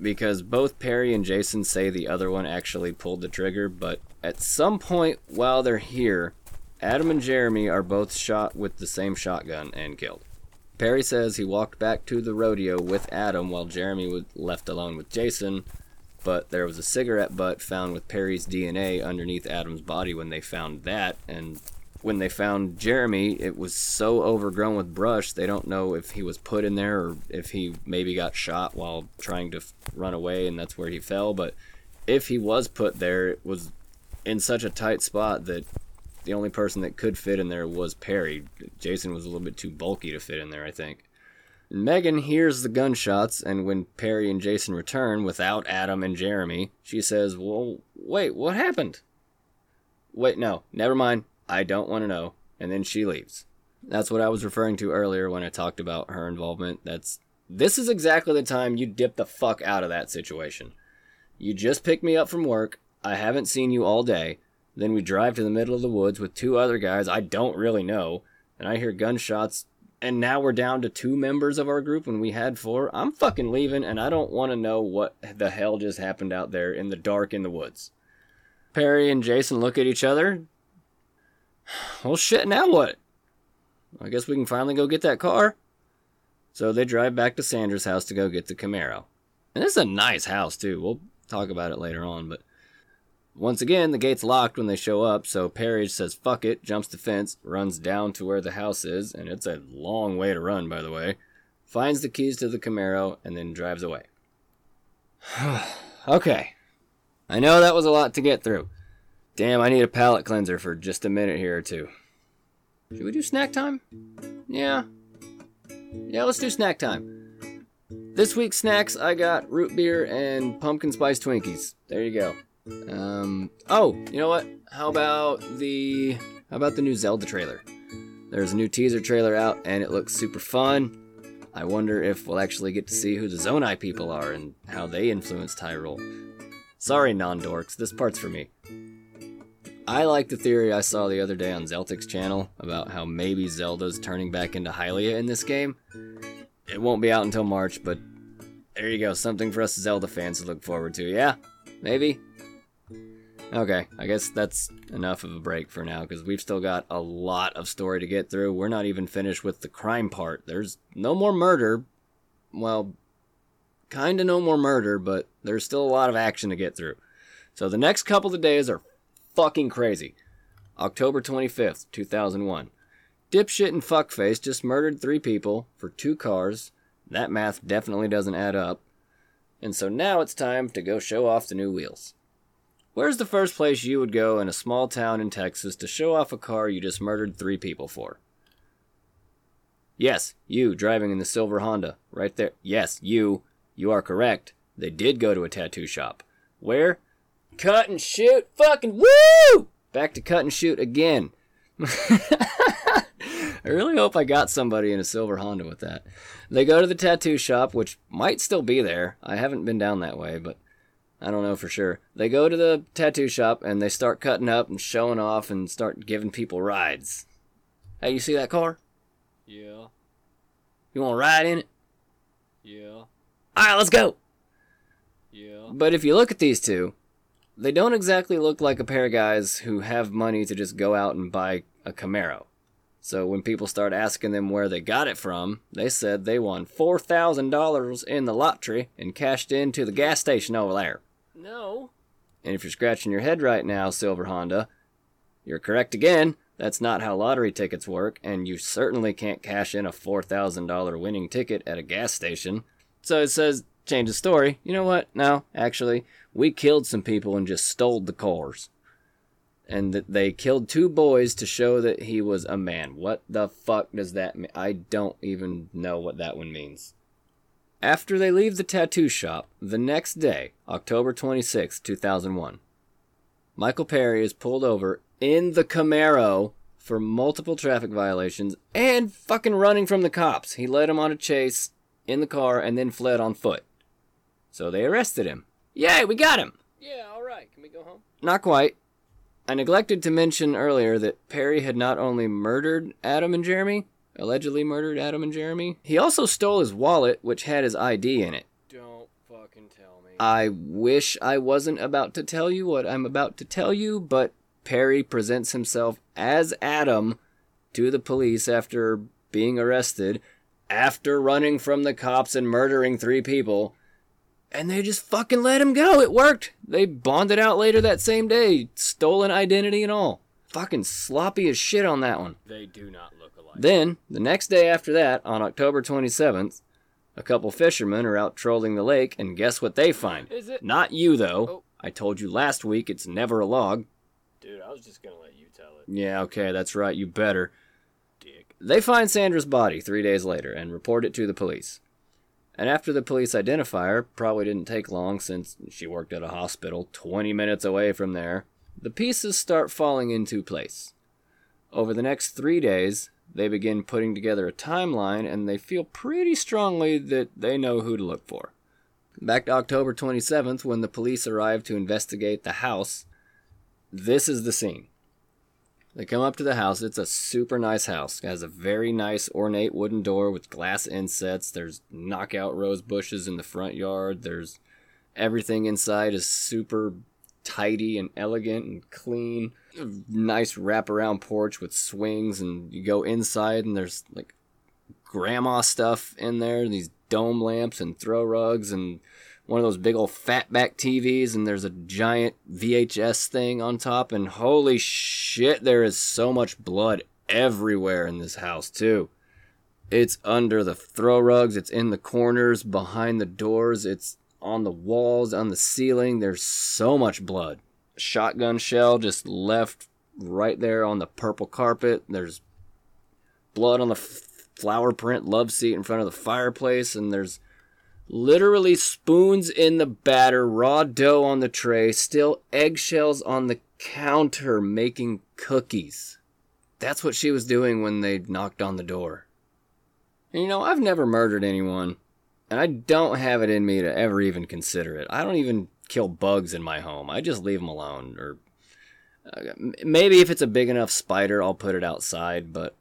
because both Perry and Jason say the other one actually pulled the trigger, but at some point while they're here, Adam and Jeremy are both shot with the same shotgun and killed. Perry says he walked back to the rodeo with Adam while Jeremy was left alone with Jason, but there was a cigarette butt found with Perry's DNA underneath Adam's body when they found that, and when they found Jeremy, it was so overgrown with brush, they don't know if he was put in there or if he maybe got shot while trying to run away and that's where he fell. But if he was put there, it was in such a tight spot that the only person that could fit in there was Perry. Jason was a little bit too bulky to fit in there, I think. Megan hears the gunshots, and when Perry and Jason return without Adam and Jeremy, she says, Well, wait, what happened? Wait, no, never mind. I don't want to know. And then she leaves. That's what I was referring to earlier when I talked about her involvement. That's this is exactly the time you dip the fuck out of that situation. You just picked me up from work. I haven't seen you all day. Then we drive to the middle of the woods with two other guys I don't really know, and I hear gunshots. And now we're down to two members of our group when we had four. I'm fucking leaving, and I don't want to know what the hell just happened out there in the dark in the woods. Perry and Jason look at each other, well, shit, now what? I guess we can finally go get that car. So they drive back to Sandra's house to go get the Camaro. And is a nice house, too. We'll talk about it later on, but once again, the gate's locked when they show up, so Perry says fuck it, jumps the fence, runs down to where the house is, and it's a long way to run, by the way, finds the keys to the Camaro, and then drives away. okay. I know that was a lot to get through. Damn, I need a palate cleanser for just a minute here or two. Should we do snack time? Yeah. Yeah, let's do snack time. This week's snacks, I got root beer and pumpkin spice Twinkies. There you go. Um, oh, you know what? How about the how about the new Zelda trailer? There's a new teaser trailer out and it looks super fun. I wonder if we'll actually get to see who the Zonai people are and how they influenced Hyrule. Sorry, non-dorks, this part's for me. I like the theory I saw the other day on Zeltik's channel about how maybe Zelda's turning back into Hylia in this game. It won't be out until March, but there you go, something for us Zelda fans to look forward to. Yeah? Maybe? Okay, I guess that's enough of a break for now because we've still got a lot of story to get through. We're not even finished with the crime part. There's no more murder. Well, kinda no more murder, but there's still a lot of action to get through. So the next couple of days are fucking crazy. October 25th, 2001. Dipshit and fuckface just murdered three people for two cars. That math definitely doesn't add up. And so now it's time to go show off the new wheels. Where's the first place you would go in a small town in Texas to show off a car you just murdered three people for? Yes, you driving in the silver Honda. Right there. Yes, you. You are correct. They did go to a tattoo shop. Where? Cut and shoot. Fucking woo! Back to cut and shoot again. I really hope I got somebody in a silver Honda with that. They go to the tattoo shop, which might still be there. I haven't been down that way, but I don't know for sure. They go to the tattoo shop and they start cutting up and showing off and start giving people rides. Hey, you see that car? Yeah. You want to ride in it? Yeah. All right, let's go. Yeah. But if you look at these two, they don't exactly look like a pair of guys who have money to just go out and buy a Camaro. So when people start asking them where they got it from, they said they won $4,000 in the lottery and cashed into the gas station over there. No. And if you're scratching your head right now, Silver Honda, you're correct again. That's not how lottery tickets work, and you certainly can't cash in a $4,000 winning ticket at a gas station. So it says, change the story. You know what? No, actually, we killed some people and just stole the cars. And that they killed two boys to show that he was a man. What the fuck does that mean? I don't even know what that one means. After they leave the tattoo shop, the next day, October 26, 2001, Michael Perry is pulled over in the Camaro for multiple traffic violations and fucking running from the cops. He led him on a chase in the car and then fled on foot. So they arrested him. Yay, we got him! Yeah, alright. Can we go home? Not quite. I neglected to mention earlier that Perry had not only murdered Adam and Jeremy, allegedly murdered Adam and Jeremy, he also stole his wallet, which had his ID in it. Don't fucking tell me. I wish I wasn't about to tell you what I'm about to tell you, but Perry presents himself as Adam to the police after being arrested, after running from the cops and murdering three people, and they just fucking let him go. It worked. They bonded out later that same day, stolen identity and all. Fucking sloppy as shit on that one. they do not look alike. Then, the next day after that, on October 27th, a couple fishermen are out trolling the lake, and guess what they find? Is it? Not you, though. Oh. I told you last week it's never a log. Dude, I was just gonna let you tell it. Yeah, okay, that's right, you better. Dick. They find Sandra's body three days later and report it to the police. And after the police identify her, probably didn't take long since she worked at a hospital 20 minutes away from there, the pieces start falling into place. Over the next three days, they begin putting together a timeline and they feel pretty strongly that they know who to look for. Back to October 27th, when the police arrive to investigate the house, this is the scene. They come up to the house. It's a super nice house. It has a very nice ornate wooden door with glass insets. There's knockout rose bushes in the front yard. There's everything inside is super tidy and elegant and clean. Nice wraparound porch with swings and you go inside and there's like grandma stuff in there, these dome lamps and throw rugs and one of those big old fatback TVs, and there's a giant VHS thing on top. And holy shit, there is so much blood everywhere in this house, too. It's under the throw rugs, it's in the corners, behind the doors, it's on the walls, on the ceiling. There's so much blood. Shotgun shell just left right there on the purple carpet. There's blood on the f- flower print love seat in front of the fireplace, and there's literally spoons in the batter, raw dough on the tray, still eggshells on the counter making cookies. That's what she was doing when they knocked on the door. And you know, I've never murdered anyone, and I don't have it in me to ever even consider it. I don't even kill bugs in my home. I just leave them alone or uh, maybe if it's a big enough spider, I'll put it outside, but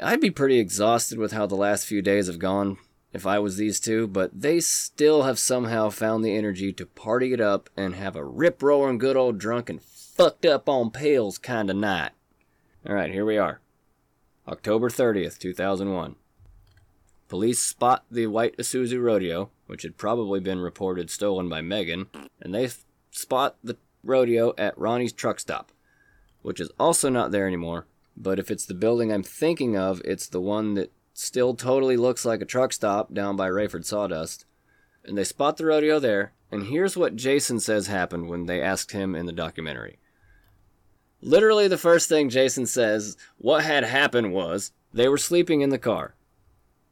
I'd be pretty exhausted with how the last few days have gone if I was these two, but they still have somehow found the energy to party it up and have a rip roaring good old drunk and fucked up on pails kind of night. Alright, here we are. October 30th, 2001. Police spot the white Isuzu rodeo, which had probably been reported stolen by Megan, and they f- spot the rodeo at Ronnie's truck stop, which is also not there anymore. But if it's the building I'm thinking of, it's the one that still totally looks like a truck stop down by Rayford Sawdust. And they spot the rodeo there, and here's what Jason says happened when they asked him in the documentary. Literally, the first thing Jason says, what had happened was they were sleeping in the car.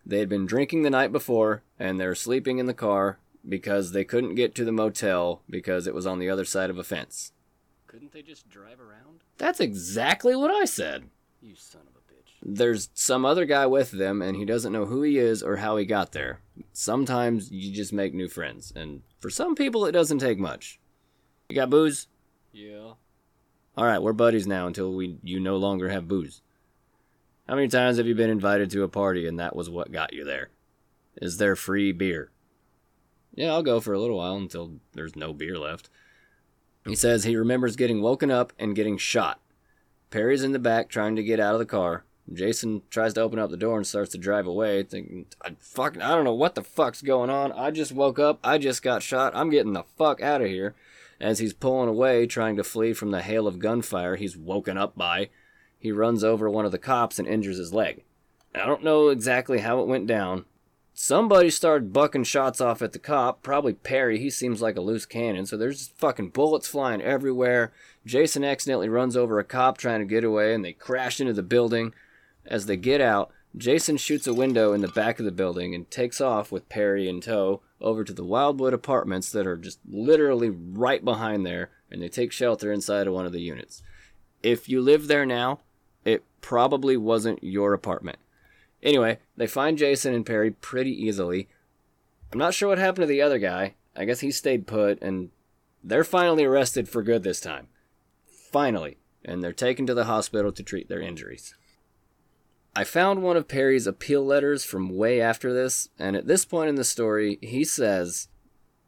They had been drinking the night before, and they were sleeping in the car because they couldn't get to the motel because it was on the other side of a fence. Couldn't they just drive around? That's exactly what I said. You son of a bitch. there's some other guy with them and he doesn't know who he is or how he got there. Sometimes you just make new friends, and for some people it doesn't take much. You got booze? Yeah. All right, we're buddies now until we you no longer have booze. How many times have you been invited to a party and that was what got you there? Is there free beer? Yeah, I'll go for a little while until there's no beer left. He says he remembers getting woken up and getting shot. Perry's in the back trying to get out of the car. Jason tries to open up the door and starts to drive away, thinking, I fucking, I don't know what the fuck's going on. I just woke up. I just got shot. I'm getting the fuck out of here. As he's pulling away, trying to flee from the hail of gunfire he's woken up by, he runs over one of the cops and injures his leg. I don't know exactly how it went down. Somebody started bucking shots off at the cop, probably Perry. He seems like a loose cannon, so there's fucking bullets flying everywhere. Jason accidentally runs over a cop trying to get away, and they crash into the building. As they get out, Jason shoots a window in the back of the building and takes off with Perry in tow over to the Wildwood apartments that are just literally right behind there, and they take shelter inside of one of the units. If you live there now, probably wasn't your apartment. Anyway, they find Jason and Perry pretty easily. I'm not sure what happened to the other guy. I guess he stayed put, and they're finally arrested for good this time. Finally. And they're taken to the hospital to treat their injuries. I found one of Perry's appeal letters from way after this, and at this point in the story, he says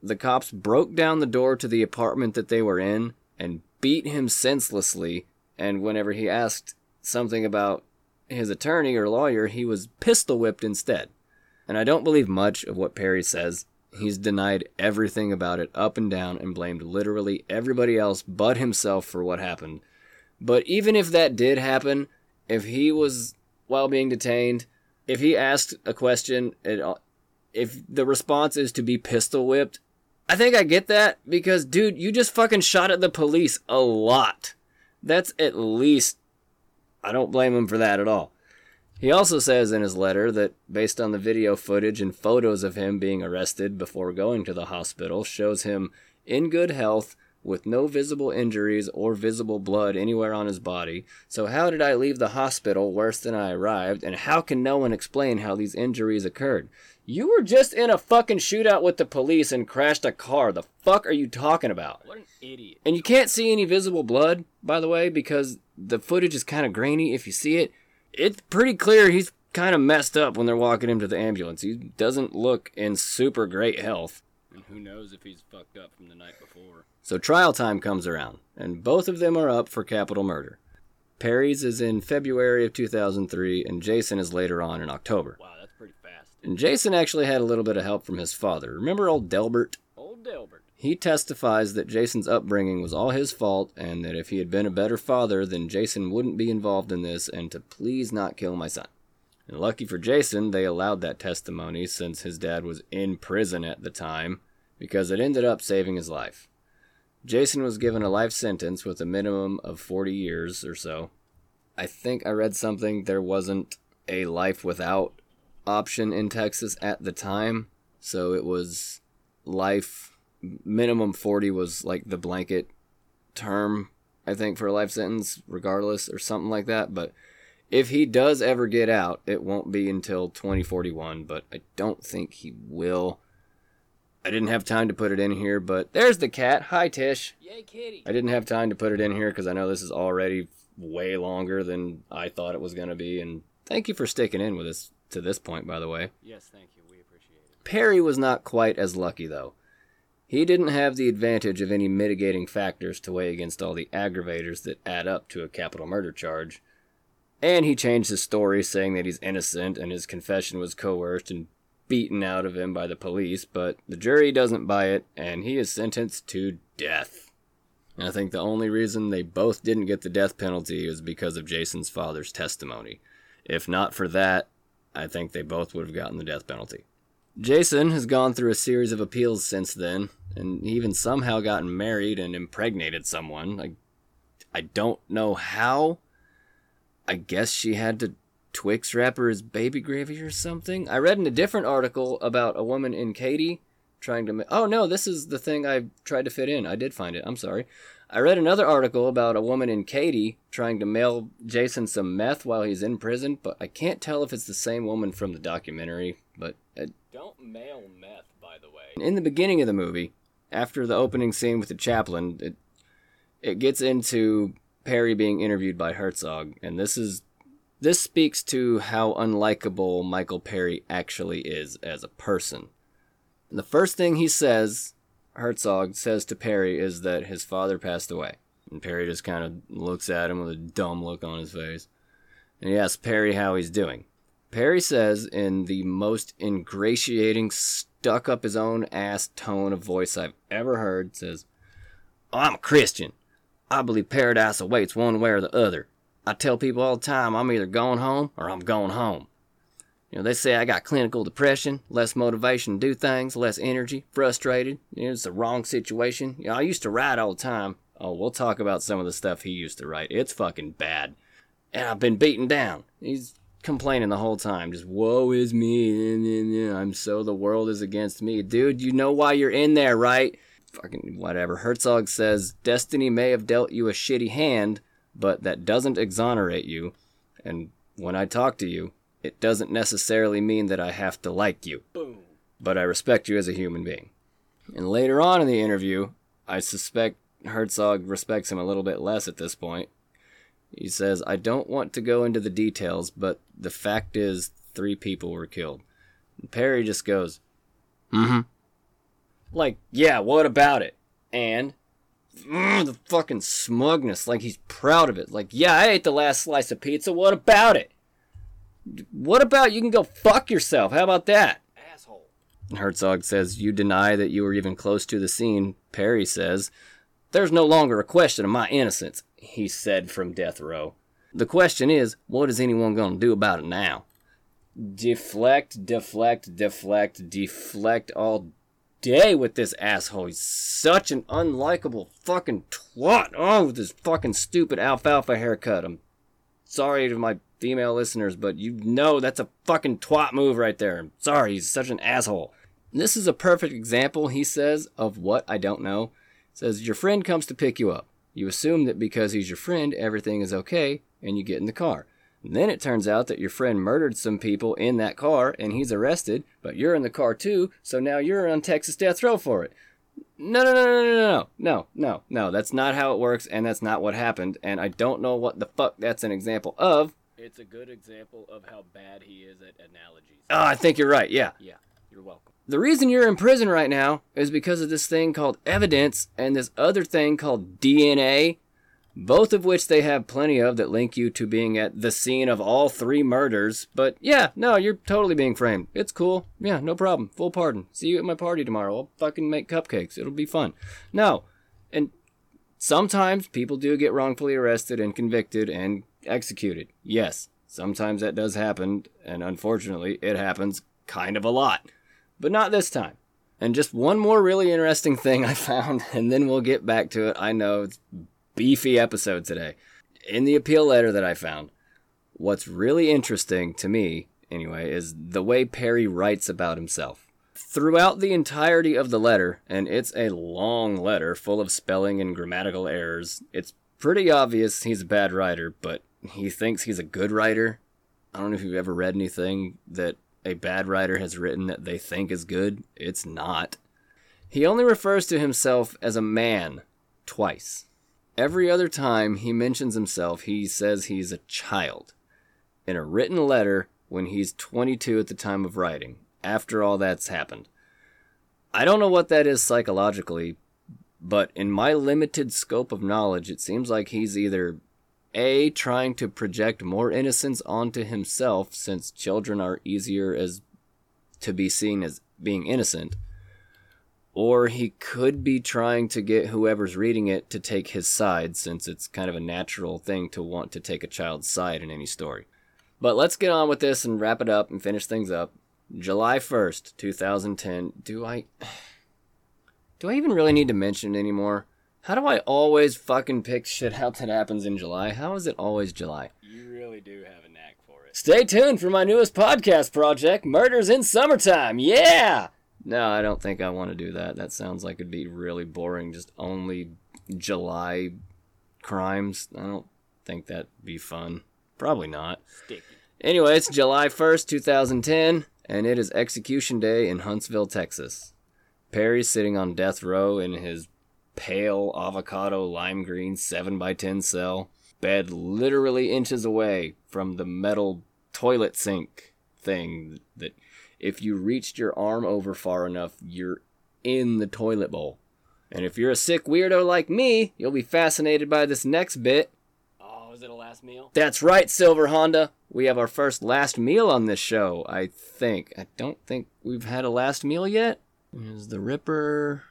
the cops broke down the door to the apartment that they were in and beat him senselessly, and whenever he asked something about his attorney or lawyer, he was pistol whipped instead. And I don't believe much of what Perry says. He's denied everything about it up and down and blamed literally everybody else but himself for what happened. But even if that did happen, if he was while being detained, if he asked a question, it, if the response is to be pistol whipped, I think I get that because, dude, you just fucking shot at the police a lot. That's at least. I don't blame him for that at all. He also says in his letter that, based on the video footage and photos of him being arrested before going to the hospital, shows him in good health with no visible injuries or visible blood anywhere on his body. So, how did I leave the hospital worse than I arrived, and how can no one explain how these injuries occurred? You were just in a fucking shootout with the police and crashed a car. The fuck are you talking about? What an idiot. And you can't see any visible blood, by the way, because the footage is kind of grainy if you see it. It's pretty clear he's kind of messed up when they're walking him to the ambulance. He doesn't look in super great health. And who knows if he's fucked up from the night before. So trial time comes around, and both of them are up for capital murder. Perry's is in February of 2003, and Jason is later on in October. Wow, that's pretty fast. And Jason actually had a little bit of help from his father. Remember old Delbert? Old Delbert. He testifies that Jason's upbringing was all his fault, and that if he had been a better father, then Jason wouldn't be involved in this, and to please not kill my son. And lucky for Jason, they allowed that testimony since his dad was in prison at the time, because it ended up saving his life. Jason was given a life sentence with a minimum of 40 years or so. I think I read something there wasn't a life without option in Texas at the time, so it was life minimum 40 was like the blanket term I think for a life sentence regardless or something like that, but if he does ever get out, it won't be until 2041, but I don't think he will. I didn't have time to put it in here, but there's the cat. Hi, Tish. Yay, kitty. I didn't have time to put it in here because I know this is already way longer than I thought it was going to be. And thank you for sticking in with us to this point, by the way. Yes, thank you. We appreciate it. Perry was not quite as lucky, though. He didn't have the advantage of any mitigating factors to weigh against all the aggravators that add up to a capital murder charge. And he changed his story, saying that he's innocent and his confession was coerced and beaten out of him by the police, but the jury doesn't buy it, and he is sentenced to death. And I think the only reason they both didn't get the death penalty is because of Jason's father's testimony. If not for that, I think they both would have gotten the death penalty. Jason has gone through a series of appeals since then, and even somehow gotten married and impregnated someone. I, I don't know how. I guess she had to Twix wrapper as baby gravy or something. I read in a different article about a woman in Katy trying to. Ma- oh no, this is the thing I tried to fit in. I did find it. I'm sorry. I read another article about a woman in Katy trying to mail Jason some meth while he's in prison, but I can't tell if it's the same woman from the documentary. But Don't mail meth, by the way. in the beginning of the movie, after the opening scene with the chaplain, it it gets into Perry being interviewed by Herzog, and this is this speaks to how unlikable Michael Perry actually is as a person. And The first thing he says, Herzog says to Perry, is that his father passed away. And Perry just kind of looks at him with a dumb look on his face. And he asks Perry how he's doing. Perry says, in the most ingratiating, stuck up his own ass tone of voice I've ever heard, says, oh, I'm a Christian. I believe paradise awaits one way or the other. I tell people all the time I'm either going home or I'm going home. You know, they say I got clinical depression, less motivation to do things, less energy, frustrated. You know, it's the wrong situation. You know, I used to write all the time. Oh, we'll talk about some of the stuff he used to write. It's fucking bad. And I've been beaten down. He's complaining the whole time. Just, woe is me. I'm so the world is against me. Dude, you know why you're in there, right? Fucking whatever. Herzog says, Destiny may have dealt you a shitty hand, but that doesn't exonerate you. And when I talk to you, it doesn't necessarily mean that I have to like you, Boom. but I respect you as a human being. And later on in the interview, I suspect Herzog respects him a little bit less at this point. He says, I don't want to go into the details, but the fact is, three people were killed. And Perry just goes, mm hmm. Like, yeah, what about it? And mm, the fucking smugness, like he's proud of it. Like, yeah, I ate the last slice of pizza. What about it? What about you can go fuck yourself? How about that? Asshole. Herzog says, You deny that you were even close to the scene. Perry says, There's no longer a question of my innocence, he said from death row. The question is, what is anyone going to do about it now? Deflect, deflect, deflect, deflect all day with this asshole. He's such an unlikable fucking twat. Oh, with his fucking stupid alfalfa haircut. I'm sorry to my female listeners, but you know that's a fucking twat move right there. I'm sorry, he's such an asshole. This is a perfect example, he says, of what I don't know. says your friend comes to pick you up. You assume that because he's your friend, everything is okay, and you get in the car. And then it turns out that your friend murdered some people in that car and he's arrested, but you're in the car too, so now you're on Texas death row for it. No, no, no, no, no, no, no, no, no. That's not how it works, and that's not what happened, and I don't know what the fuck that's an example of. It's a good example of how bad he is at analogies. Oh, I think you're right, yeah. Yeah, you're welcome. The reason you're in prison right now is because of this thing called evidence and this other thing called DNA, both of which they have plenty of that link you to being at the scene of all three murders. But yeah, no, you're totally being framed. It's cool. Yeah, no problem. Full pardon. See you at my party tomorrow. I'll fucking make cupcakes. It'll be fun. No. And sometimes people do get wrongfully arrested and convicted and executed. Yes, sometimes that does happen, and unfortunately, it happens kind of a lot but not this time. And just one more really interesting thing I found, and then we'll get back to it. I know it's beefy episode today. In the appeal letter that I found, what's really interesting to me, anyway, is the way Perry writes about himself. Throughout the entirety of the letter, and it's a long letter full of spelling and grammatical errors, it's pretty obvious he's a bad writer, but he thinks he's a good writer. I don't know if you've ever read anything that a bad writer has written that they think is good. It's not. He only refers to himself as a man twice. Every other time he mentions himself, he says he's a child. In a written letter when he's 22 at the time of writing, after all that's happened. I don't know what that is psychologically, but in my limited scope of knowledge, it seems like he's either a trying to project more innocence onto himself since children are easier as to be seen as being innocent or he could be trying to get whoever's reading it to take his side since it's kind of a natural thing to want to take a child's side in any story. But let's get on with this and wrap it up and finish things up. July 1st 2010 do i do i even really need to mention it anymore how do I always fucking pick shit out that happens in July? How is it always July? You really do have a knack for it. Stay tuned for my newest podcast project, Murders in Summertime. Yeah! No, I don't think I want to do that. That sounds like it'd be really boring, just only July crimes. I don't think that'd be fun. Probably not. Sticky. Anyway, it's July 1st, 2010, and it is execution day in Huntsville, Texas. Perry's sitting on death row in his pale avocado lime green 7x10 cell, bed literally inches away from the metal toilet sink thing that if you reached your arm over far enough, you're in the toilet bowl. And if you're a sick weirdo like me, you'll be fascinated by this next bit. Oh, is it a last meal? That's right, Silver Honda. We have our first last meal on this show, I think. I don't think we've had a last meal yet. Is the Ripper.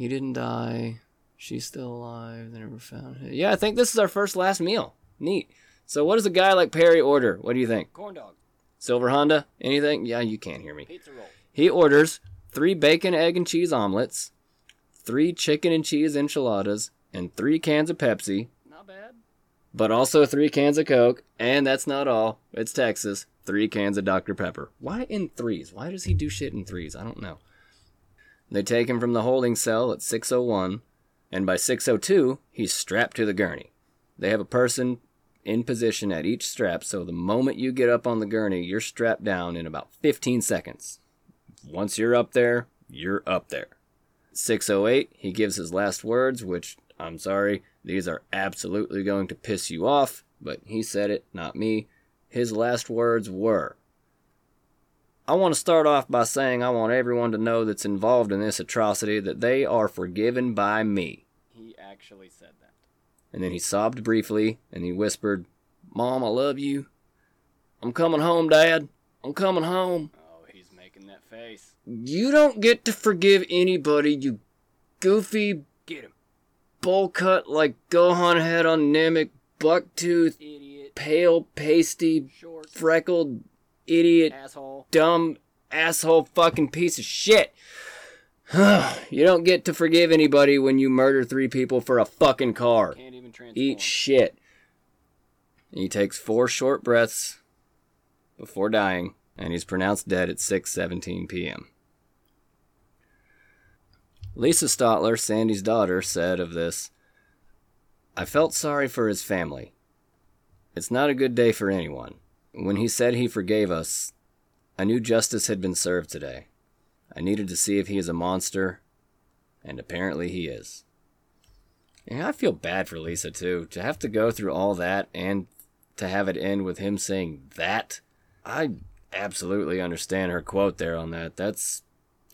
He didn't die. She's still alive. They never found him. Yeah, I think this is our first last meal. Neat. So, what does a guy like Perry order? What do you think? Corn dog. Silver Honda? Anything? Yeah, you can't hear me. Pizza roll. He orders three bacon, egg, and cheese omelets, three chicken and cheese enchiladas, and three cans of Pepsi, Not bad. but also three cans of Coke, and that's not all. It's Texas. Three cans of Dr. Pepper. Why in threes? Why does he do shit in threes? I don't know. They take him from the holding cell at 601, and by 602, he's strapped to the gurney. They have a person in position at each strap, so the moment you get up on the gurney, you're strapped down in about 15 seconds. Once you're up there, you're up there. 608, he gives his last words, which I'm sorry, these are absolutely going to piss you off, but he said it, not me. His last words were I want to start off by saying I want everyone to know that's involved in this atrocity that they are forgiven by me. He actually said that. And then he sobbed briefly and he whispered, Mom, I love you. I'm coming home, Dad. I'm coming home. Oh, he's making that face. You don't get to forgive anybody, you goofy, Get him. bowl cut like Gohan head on Namek, bucktooth, Idiot. pale, pasty, Short. freckled, idiot, Asshole. dumb, asshole fucking piece of shit. you don't get to forgive anybody when you murder three people for a fucking car. Can't even transform. Eat shit. He takes four short breaths before dying, and he's pronounced dead at 6:17 p.m. Lisa Stotler, Sandy's daughter, said of this, I felt sorry for his family. It's not a good day for anyone. When he said he forgave us, I knew justice had been served today. I needed to see if he is a monster, and apparently he is. And I feel bad for Lisa too. To have to go through all that and to have it end with him saying that. I absolutely understand her quote there on that. That's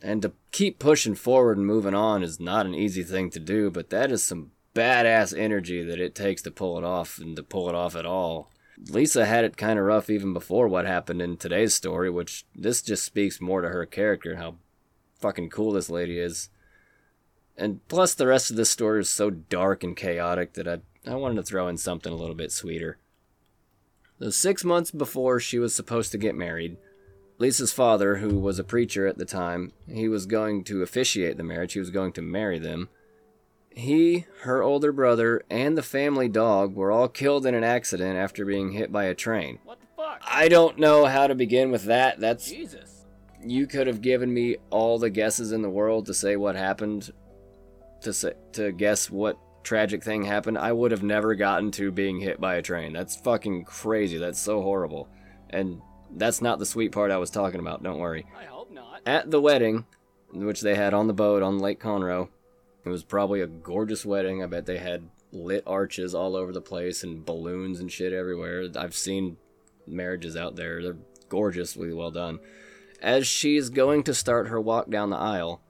and to keep pushing forward and moving on is not an easy thing to do, but that is some badass energy that it takes to pull it off and to pull it off at all. Lisa had it kind of rough even before what happened in today's story, which this just speaks more to her character and how fucking cool this lady is. And plus, the rest of this story is so dark and chaotic that I, I wanted to throw in something a little bit sweeter. The six months before she was supposed to get married, Lisa's father, who was a preacher at the time, he was going to officiate the marriage, he was going to marry them. He, her older brother, and the family dog were all killed in an accident after being hit by a train. What the fuck? I don't know how to begin with that. That's Jesus. you could have given me all the guesses in the world to say what happened to say, to guess what tragic thing happened i would have never gotten to being hit by a train that's fucking crazy that's so horrible and that's not the sweet part i was talking about don't worry I hope not. at the wedding which they had on the boat on lake conroe it was probably a gorgeous wedding i bet they had lit arches all over the place and balloons and shit everywhere i've seen marriages out there they're gorgeously well done as she's going to start her walk down the aisle,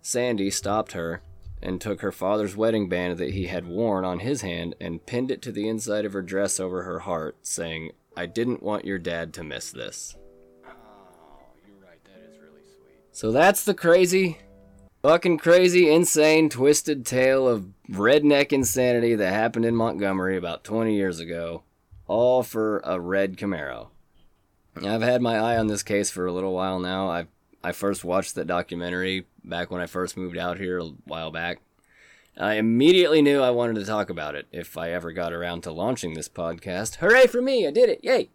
Sandy stopped her and took her father's wedding band that he had worn on his hand and pinned it to the inside of her dress over her heart, saying, I didn't want your dad to miss this. Oh, you're right. That is really sweet. So that's the crazy, fucking crazy, insane, twisted tale of redneck insanity that happened in Montgomery about 20 years ago, all for a red Camaro. I've had my eye on this case for a little while now. I I first watched that documentary back when I first moved out here a while back. I immediately knew I wanted to talk about it if I ever got around to launching this podcast. Hooray for me! I did it! Yay!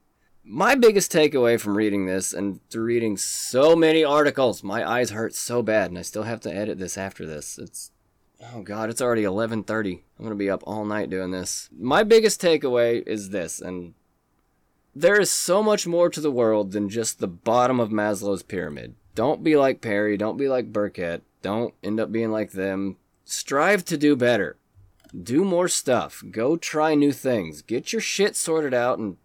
My biggest takeaway from reading this and through reading so many articles, my eyes hurt so bad, and I still have to edit this after this. It's Oh god, it's already 11:30. I'm to be up all night doing this. My biggest takeaway is this and there is so much more to the world than just the bottom of Maslow's pyramid. Don't be like Perry, don't be like Burkett, don't end up being like them. Strive to do better. Do more stuff. Go try new things. Get your shit sorted out and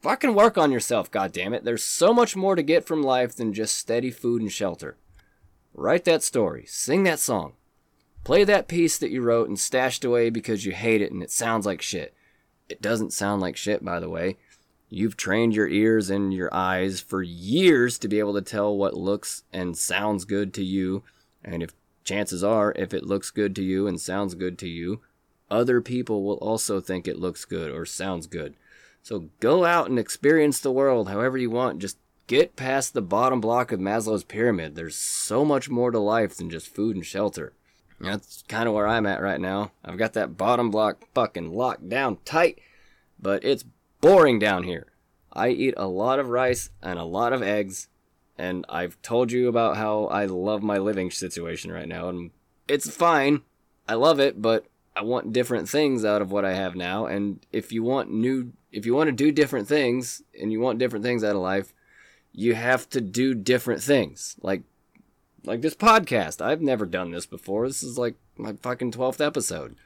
fucking work on yourself, goddammit. There's so much more to get from life than just steady food and shelter. Write that story. Sing that song. Play that piece that you wrote and stashed away because you hate it and it sounds like shit. It doesn't sound like shit, by the way. You've trained your ears and your eyes for years to be able to tell what looks and sounds good to you. And if chances are, if it looks good to you and sounds good to you, other people will also think it looks good or sounds good. So go out and experience the world however you want. Just get past the bottom block of Maslow's pyramid. There's so much more to life than just food and shelter. That's kind of where I'm at right now. I've got that bottom block fucking locked down tight, but it's boring down here. I eat a lot of rice and a lot of eggs, and I've told you about how I love my living situation right now, and it's fine. I love it, but I want different things out of what I have now, and if you want new if you want to do different things and you want different things out of life, you have to do different things. Like like this podcast. I've never done this before. This is like my fucking 12th episode.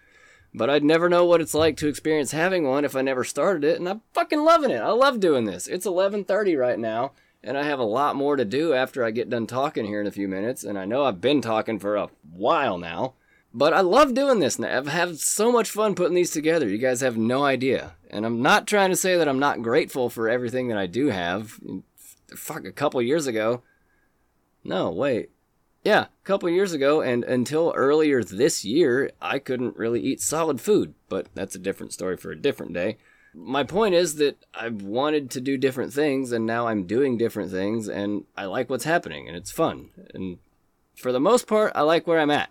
But I'd never know what it's like to experience having one if I never started it, and I'm fucking loving it. I love doing this. It's 11:30 right now, and I have a lot more to do after I get done talking here in a few minutes, and I know I've been talking for a while now. But I love doing this now. I've had so much fun putting these together. You guys have no idea. And I'm not trying to say that I'm not grateful for everything that I do have. Fuck, a couple years ago. No, wait. Yeah, a couple years ago, and until earlier this year, I couldn't really eat solid food, but that's a different story for a different day. My point is that I've wanted to do different things, and now I'm doing different things, and I like what's happening, and it's fun. And for the most part, I like where I'm at.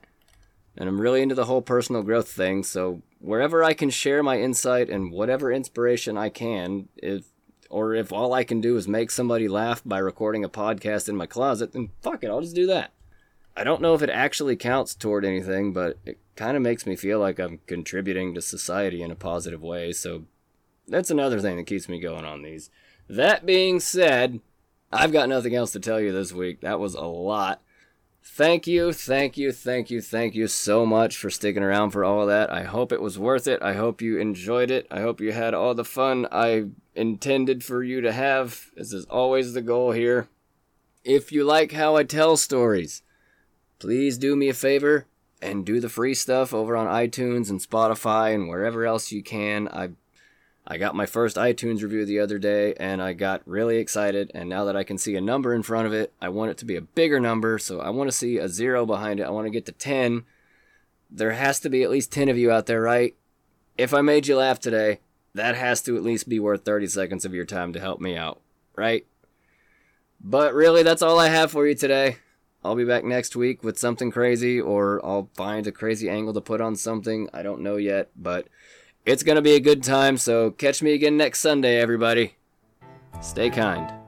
And I'm really into the whole personal growth thing, so wherever I can share my insight and whatever inspiration I can, if or if all I can do is make somebody laugh by recording a podcast in my closet, then fuck it, I'll just do that. I don't know if it actually counts toward anything, but it kind of makes me feel like I'm contributing to society in a positive way, so that's another thing that keeps me going on these. That being said, I've got nothing else to tell you this week. That was a lot. Thank you, thank you, thank you, thank you so much for sticking around for all of that. I hope it was worth it. I hope you enjoyed it. I hope you had all the fun I intended for you to have. This is always the goal here. If you like how I tell stories, please do me a favor and do the free stuff over on iTunes and Spotify and wherever else you can. I I got my first iTunes review the other day and I got really excited and now that I can see a number in front of it, I want it to be a bigger number, so I want to see a 0 behind it. I want to get to 10. There has to be at least 10 of you out there, right? If I made you laugh today, that has to at least be worth 30 seconds of your time to help me out, right? But really, that's all I have for you today. I'll be back next week with something crazy, or I'll find a crazy angle to put on something. I don't know yet, but it's going to be a good time, so catch me again next Sunday, everybody. Stay kind.